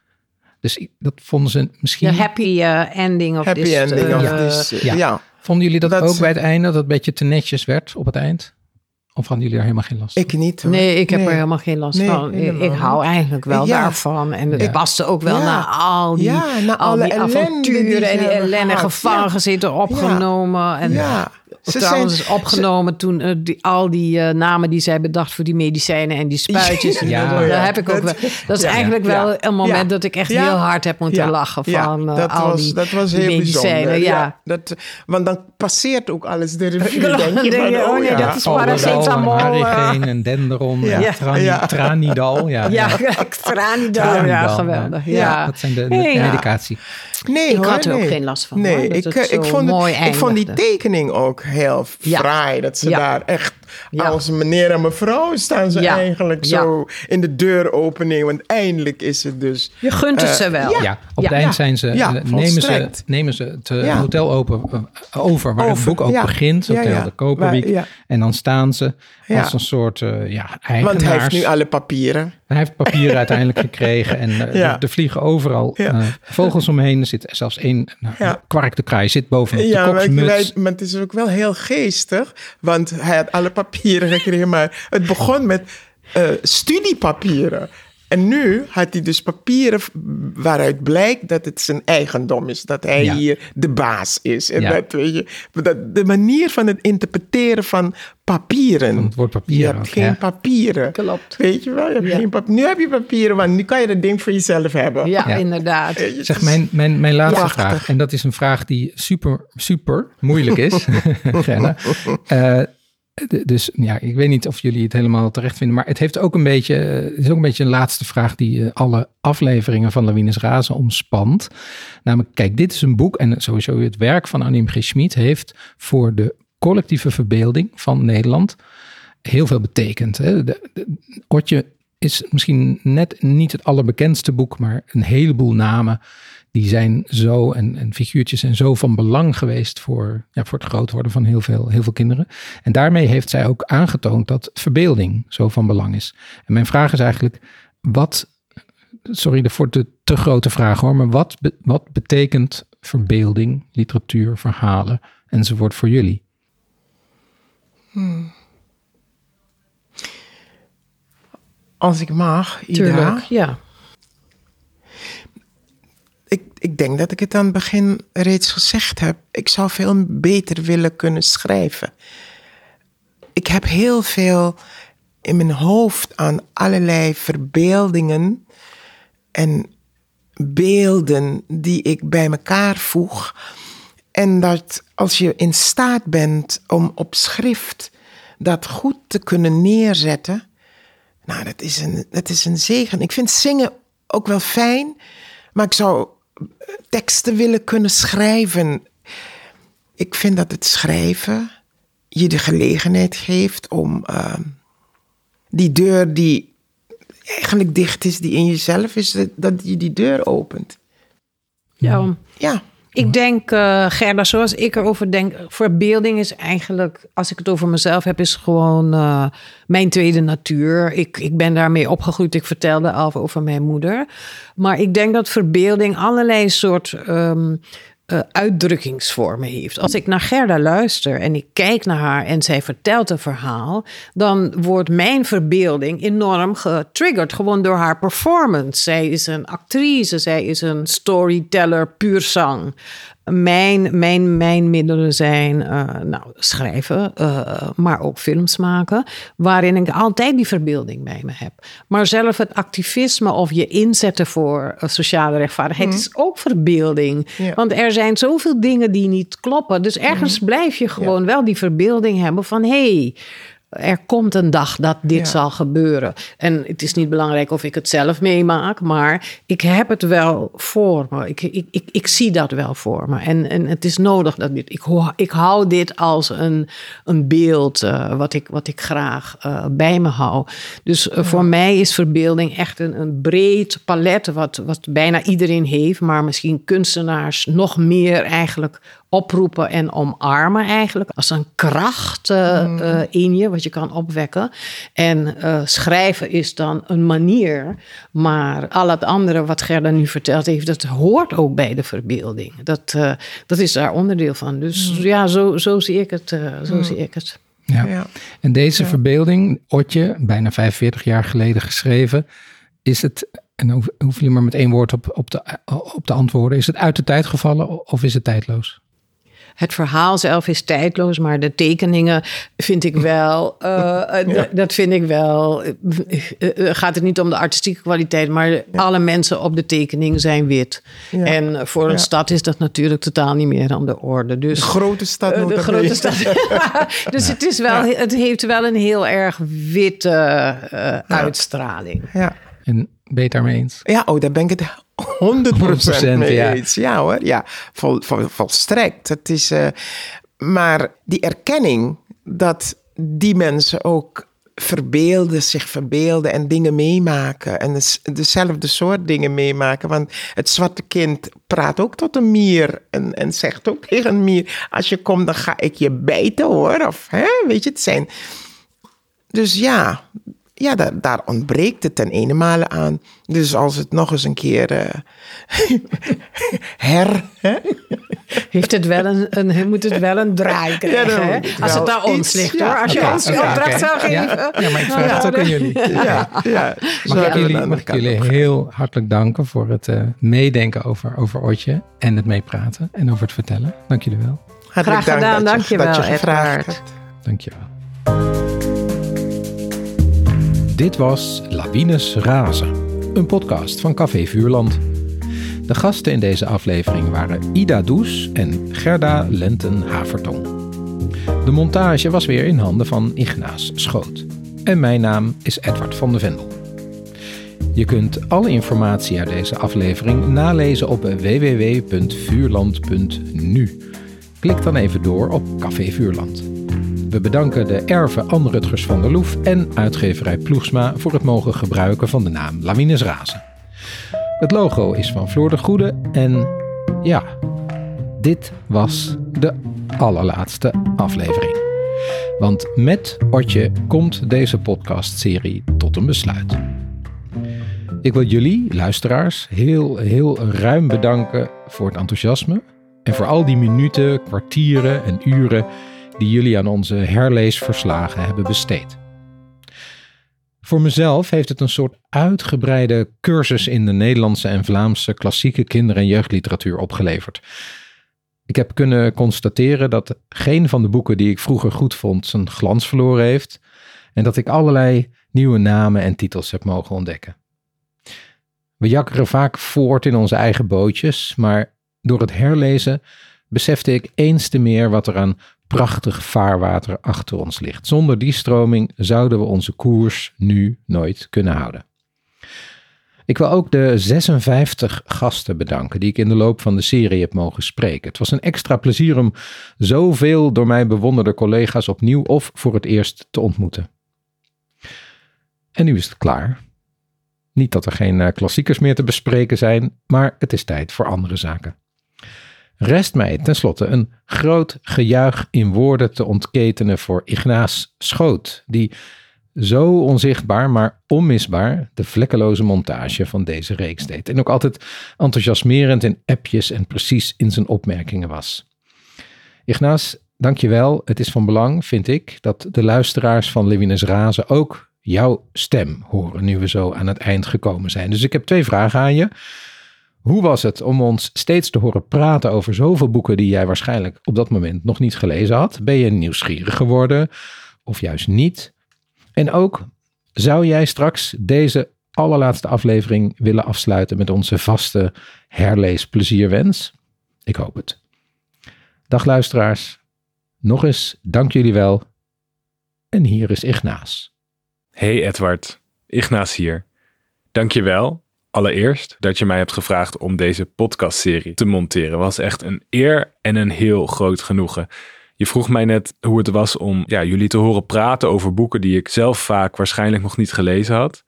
Dus dat vonden ze misschien. De happy eh, ending of Happy this. ending eh, of ja. this. ja. ja. Vonden jullie dat, Dat ook bij het einde, dat het een beetje te netjes werd op het eind? Of hadden jullie daar helemaal geen last van? Ik niet. hoor. Nee, ik heb Nee. er helemaal geen last Nee, van. Ik, helemaal ik hou eigenlijk wel Ja. daarvan. En het Ja. paste ook wel Ja. naar al die, Ja, naar al alle die ellende die avonturen en die ellende gevangen Ja. gezeten, opgenomen. En Ja. Ze trouwens zijn- is opgenomen toen eh, die, al die eh, namen die zij bedacht voor die medicijnen en die spuitjes. en Ja. dat, Ja. daar heb ik ook Dat- wel. Dat is Ja. eigenlijk Ja. wel een moment Ja. dat ik echt Ja. heel hard heb moeten Ja. lachen van eh, dat al was, die, dat was die heel medicijnen. bijzonder. Ja. dat, want dan passeert ook alles de revue. (laughs) Dan denk je denk van, je, oh oh nee, ja. dat is paracetamol, en eh. Harigeen en Denderon Ja. en trani- Ja. Tranidal. Ja, Ja, Tranidal. (laughs) Ja, geweldig. Ja. Ja, dat zijn de, de Nee, ja. medicatie. Nee, Ik hoor, had er ook geen last van, Nee, ik, eh, ik, vond ik vond die tekening ook heel fraai. Dat ze daar echt Ja. als meneer en mevrouw staan ze Ja. eigenlijk Ja. zo in de deuropening. Want eindelijk is het dus... Je gunt het Eh, ze wel. ja. Op Ja. het eind zijn ze, Ja, eh, nemen, ze, nemen ze het eh, Ja. hotel open, over, waar het Over, boek ook ja. begint. Hotel ja. de Koperwiek. En dan staan ze Ja. als een soort ja, eigenaars. Want hij heeft nu alle papieren. Hij heeft papieren uiteindelijk (laughs) gekregen. En Ja. er, er vliegen overal Ja. vogels omheen. Er zit zelfs één nou, Ja. kwark de kraai zit bovenop de Ja, maar, koksmuts. maar het is ook wel heel geestig. Want hij had alle papieren gekregen. Maar het begon met eh, studiepapieren. En nu had hij dus papieren waaruit blijkt dat het zijn eigendom is. Dat hij Ja. hier de baas is. En Ja. dat, weet je, dat, de manier van het interpreteren van papieren. Van het woord papier Je hebt ook, geen ja. papieren. Klopt. Weet je wel? Je hebt Ja. geen pap- nu heb je papieren, want nu kan je dat ding voor jezelf hebben. Ja, Ja. inderdaad. Zeg, mijn, mijn, mijn laatste Prachtig. vraag. En dat is een vraag die super, super moeilijk is. (laughs) Eh, dus ja, ik weet niet of jullie het helemaal terecht vinden. Maar het, heeft ook een beetje, eh, het is ook een beetje een laatste vraag die eh, alle afleveringen van Lawines Razen omspant. Namelijk, kijk, dit is een boek. En sowieso het werk van Annie G. Schmid heeft voor de collectieve verbeelding van Nederland heel veel betekend. Hè? De, is misschien net niet het allerbekendste boek, maar een heleboel namen die zijn zo en, en figuurtjes zijn zo van belang geweest voor, ja, voor het groot worden van heel veel, heel veel kinderen. En daarmee heeft zij ook aangetoond dat verbeelding zo van belang is. En mijn vraag is eigenlijk, wat, sorry voor de te grote vraag hoor, maar wat, wat betekent verbeelding, literatuur, verhalen enzovoort voor jullie? Als ik mag, Ida. Tuurlijk, ja. Ik, ik denk dat ik het aan het begin reeds gezegd heb. Ik zou veel beter willen kunnen schrijven. Ik heb heel veel in mijn hoofd aan allerlei verbeeldingen en beelden die ik bij elkaar voeg. En dat als je in staat bent om op schrift dat goed te kunnen neerzetten. Nou, dat is een, dat is een zegen. Ik vind zingen ook wel fijn, maar ik zou teksten willen kunnen schrijven. Ik vind dat het schrijven je de gelegenheid geeft om, eh, Die deur die eigenlijk dicht is, die in jezelf is, dat je die deur opent. Ja. Ja. Ik denk, uh, Gerda, zoals ik erover denk, verbeelding is eigenlijk, als ik het over mezelf heb, is gewoon uh, mijn tweede natuur. Ik, ik ben daarmee opgegroeid. Ik vertelde al over mijn moeder. Maar ik denk dat verbeelding allerlei soort um, uh, uitdrukkingsvormen heeft. Als ik naar Gerda luister en ik kijk naar haar en zij vertelt een verhaal, dan wordt mijn verbeelding enorm getriggerd. Gewoon door haar performance. Zij is een actrice, zij is een storyteller, puur zang mijn, mijn, mijn middelen zijn uh, nou, schrijven, uh, maar ook films maken, waarin ik altijd die verbeelding bij me heb. Maar zelf het activisme of je inzetten voor sociale rechtvaardigheid mm. is ook verbeelding. Ja. Want er zijn zoveel dingen die niet kloppen. Dus ergens mm. blijf je gewoon ja. wel die verbeelding hebben van hé. Hey, er komt een dag dat dit ja. zal gebeuren. En het is niet belangrijk of ik het zelf meemaak, maar ik heb het wel voor me. Ik, ik, ik, ik zie dat wel voor me. En, en het is nodig dat dit. Ik, ik hou dit als een, een beeld uh, wat, ik, wat ik graag uh, bij me hou. Dus uh, ja. voor mij is verbeelding echt een, een breed palet, wat, wat bijna iedereen heeft, maar misschien kunstenaars nog meer eigenlijk oproepen en omarmen eigenlijk. Als een kracht uh, mm. uh, in je, wat je kan opwekken. En uh, schrijven is dan een manier. Maar al het andere wat Gerda nu verteld heeft, dat hoort ook bij de verbeelding. Dat, dat is daar onderdeel van. Dus mm. ja, zo, zo zie ik het. zo mm. zie ik het. Ja. ja. En deze ja. verbeelding, Otje, bijna 45 jaar geleden geschreven, is het en dan hoef je maar met één woord op, op, de, op te antwoorden. Is het uit de tijd gevallen of is het tijdloos? Het verhaal zelf is tijdloos, maar de tekeningen vind ik wel. Uh, (laughs) ja. Dat vind ik wel. Uh, gaat het niet om de artistieke kwaliteit, maar ja. alle mensen op de tekening zijn wit. Ja. En voor een stad is dat natuurlijk totaal niet meer aan de orde. Dus, de grote stad. Uh, de grote stad. (laughs) (laughs) dus het, is wel, het heeft wel een heel erg witte uitstraling. Ja. En ben je het daarmee eens? Ja, oh, daar ben ik het 100%, 100% (laughs) mee ja. eens. Ja hoor, ja, vol, vol, volstrekt. Het is, uh, maar die erkenning dat die mensen ook verbeelden, zich verbeelden en dingen meemaken. En dezelfde soort dingen meemaken. Want het zwarte kind praat ook tot een mier en, en zegt ook tegen een mier... als je komt, dan ga ik je bijten hoor. Of, hè, weet je, het zijn... Dus ja, ja, daar, daar, ontbreekt het ten ene aan. Dus als het nog eens een keer uh, (laughs) her. Hè? Heeft het wel een, een, moet het wel een draai krijgen. Ja, Als het naar ons ligt ja. hoor. Als je ons okay, opdracht okay. zou geven. Ja, maar ik vraag het ook aan jullie. Ja. Mag ik jullie, mag ik jullie heel hartelijk danken voor het uh, meedenken over, over Otje. En het meepraten en over het vertellen. Dank jullie wel. Hartelijk Graag gedaan, dank je, dat je wel, gevraagd hebt. Dank je wel. Dit was Lawines Razen, een podcast van Café Vuurland. De gasten in deze aflevering waren Ida Does en Gerda Lenten Havertong. De montage was weer in handen van Ignaas Schoot. En mijn naam is Edward van de Vendel. Je kunt alle informatie uit deze aflevering nalezen op www.vuurland.nu. Klik dan even door op Café Vuurland. We bedanken de erven Anne Rutgers van der Loef en uitgeverij Ploegsma voor het mogen gebruiken van de naam Lawines Razen. Het logo is van Floor de Goede en ja, dit was de allerlaatste aflevering. Want met Otje komt deze podcastserie tot een besluit. Ik wil jullie, luisteraars, heel, heel ruim bedanken voor het enthousiasme en voor al die minuten, kwartieren en uren die jullie aan onze herleesverslagen hebben besteed. Voor mezelf heeft het een soort uitgebreide cursus in de Nederlandse en Vlaamse klassieke kinder- en jeugdliteratuur opgeleverd. Ik heb kunnen constateren dat geen van de boeken die ik vroeger goed vond zijn glans verloren heeft en dat ik allerlei nieuwe namen en titels heb mogen ontdekken. We jakkeren vaak voort in onze eigen bootjes, maar door het herlezen besefte ik eens te meer wat er aan prachtig vaarwater achter ons ligt. Zonder die stroming zouden we onze koers nu nooit kunnen houden. Ik wil ook de 56 gasten bedanken die ik in de loop van de serie heb mogen spreken. Het was een extra plezier om zoveel door mij bewonderde collega's opnieuw of voor het eerst te ontmoeten. En nu is het klaar. Niet dat er geen eh, klassiekers meer te bespreken zijn, maar het is tijd voor andere zaken. Rest mij tenslotte een groot gejuich in woorden te ontketenen voor Ignaas Schoot, die zo onzichtbaar, maar onmisbaar de vlekkeloze montage van deze reeks deed. En ook altijd enthousiasmerend in appjes en precies in zijn opmerkingen was. Ignaas, dankjewel. Het is van belang, vind ik, dat de luisteraars van Lewines Razen ook jouw stem horen nu we zo aan het eind gekomen zijn. Dus ik heb twee vragen aan je. Hoe was het om ons steeds te horen praten over zoveel boeken die jij waarschijnlijk op dat moment nog niet gelezen had? Ben je nieuwsgierig geworden of juist niet? En ook, zou jij straks deze allerlaatste aflevering willen afsluiten met onze vaste herleesplezierwens? Ik hoop het. Dag luisteraars, nog eens dank jullie wel. En hier is Ignaas. Hey Edward, Ignaas hier. Dank je wel, allereerst, dat je mij hebt gevraagd om deze podcastserie te monteren. Was echt een eer en een heel groot genoegen. Je vroeg mij net hoe het was om ja, jullie te horen praten over boeken die ik zelf vaak waarschijnlijk nog niet gelezen had.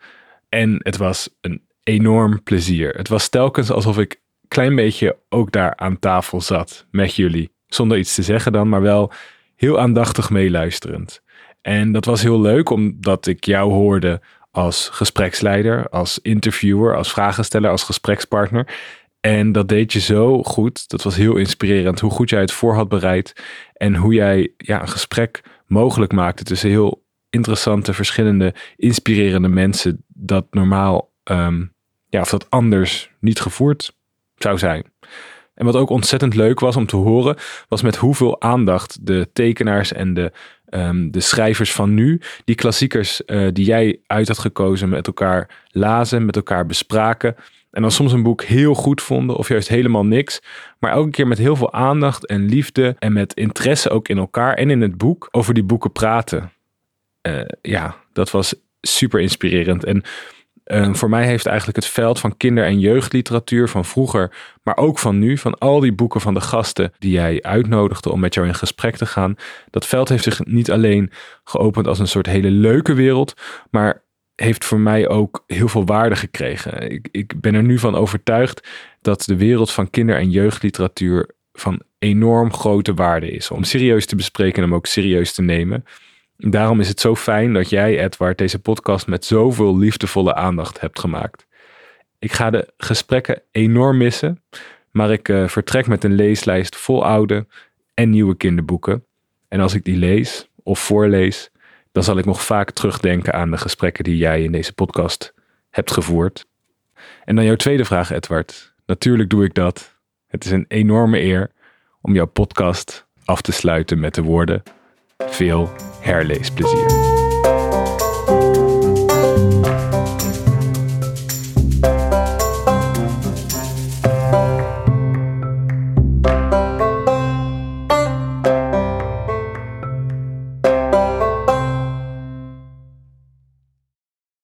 En het was een enorm plezier. Het was telkens alsof ik een klein beetje ook daar aan tafel zat met jullie. Zonder iets te zeggen dan, maar wel heel aandachtig meeluisterend. En dat was heel leuk omdat ik jou hoorde als gespreksleider, als interviewer, als vragensteller, als gesprekspartner. En dat deed je zo goed. Dat was heel inspirerend. Hoe goed jij het voor had bereid. En hoe jij ja, een gesprek mogelijk maakte tussen heel interessante, verschillende, inspirerende mensen. Dat normaal, ehm, ja, of dat anders niet gevoerd zou zijn. En wat ook ontzettend leuk was om te horen, was met hoeveel aandacht de tekenaars en de, ehm, de schrijvers van nu, die klassiekers uh, die jij uit had gekozen, met elkaar lazen, met elkaar bespraken. En dan soms een boek heel goed vonden of juist helemaal niks. Maar elke keer met heel veel aandacht en liefde en met interesse ook in elkaar en in het boek over die boeken praten. Uh, ja, dat was super inspirerend. En uh, voor mij heeft eigenlijk het veld van kinder- en jeugdliteratuur van vroeger, maar ook van nu, van al die boeken van de gasten die jij uitnodigde om met jou in gesprek te gaan, dat veld heeft zich niet alleen geopend als een soort hele leuke wereld, maar heeft voor mij ook heel veel waarde gekregen. Ik, ik ben er nu van overtuigd dat de wereld van kinder- en jeugdliteratuur van enorm grote waarde is. Om serieus te bespreken en hem ook serieus te nemen. Daarom is het zo fijn dat jij, Edward, deze podcast met zoveel liefdevolle aandacht hebt gemaakt. Ik ga de gesprekken enorm missen, maar ik uh, vertrek met een leeslijst vol oude en nieuwe kinderboeken. En als ik die lees of voorlees, dan zal ik nog vaak terugdenken aan de gesprekken die jij in deze podcast hebt gevoerd. En dan jouw tweede vraag, Edward. Natuurlijk doe ik dat. Het is een enorme eer om jouw podcast af te sluiten met de woorden: veel herleesplezier.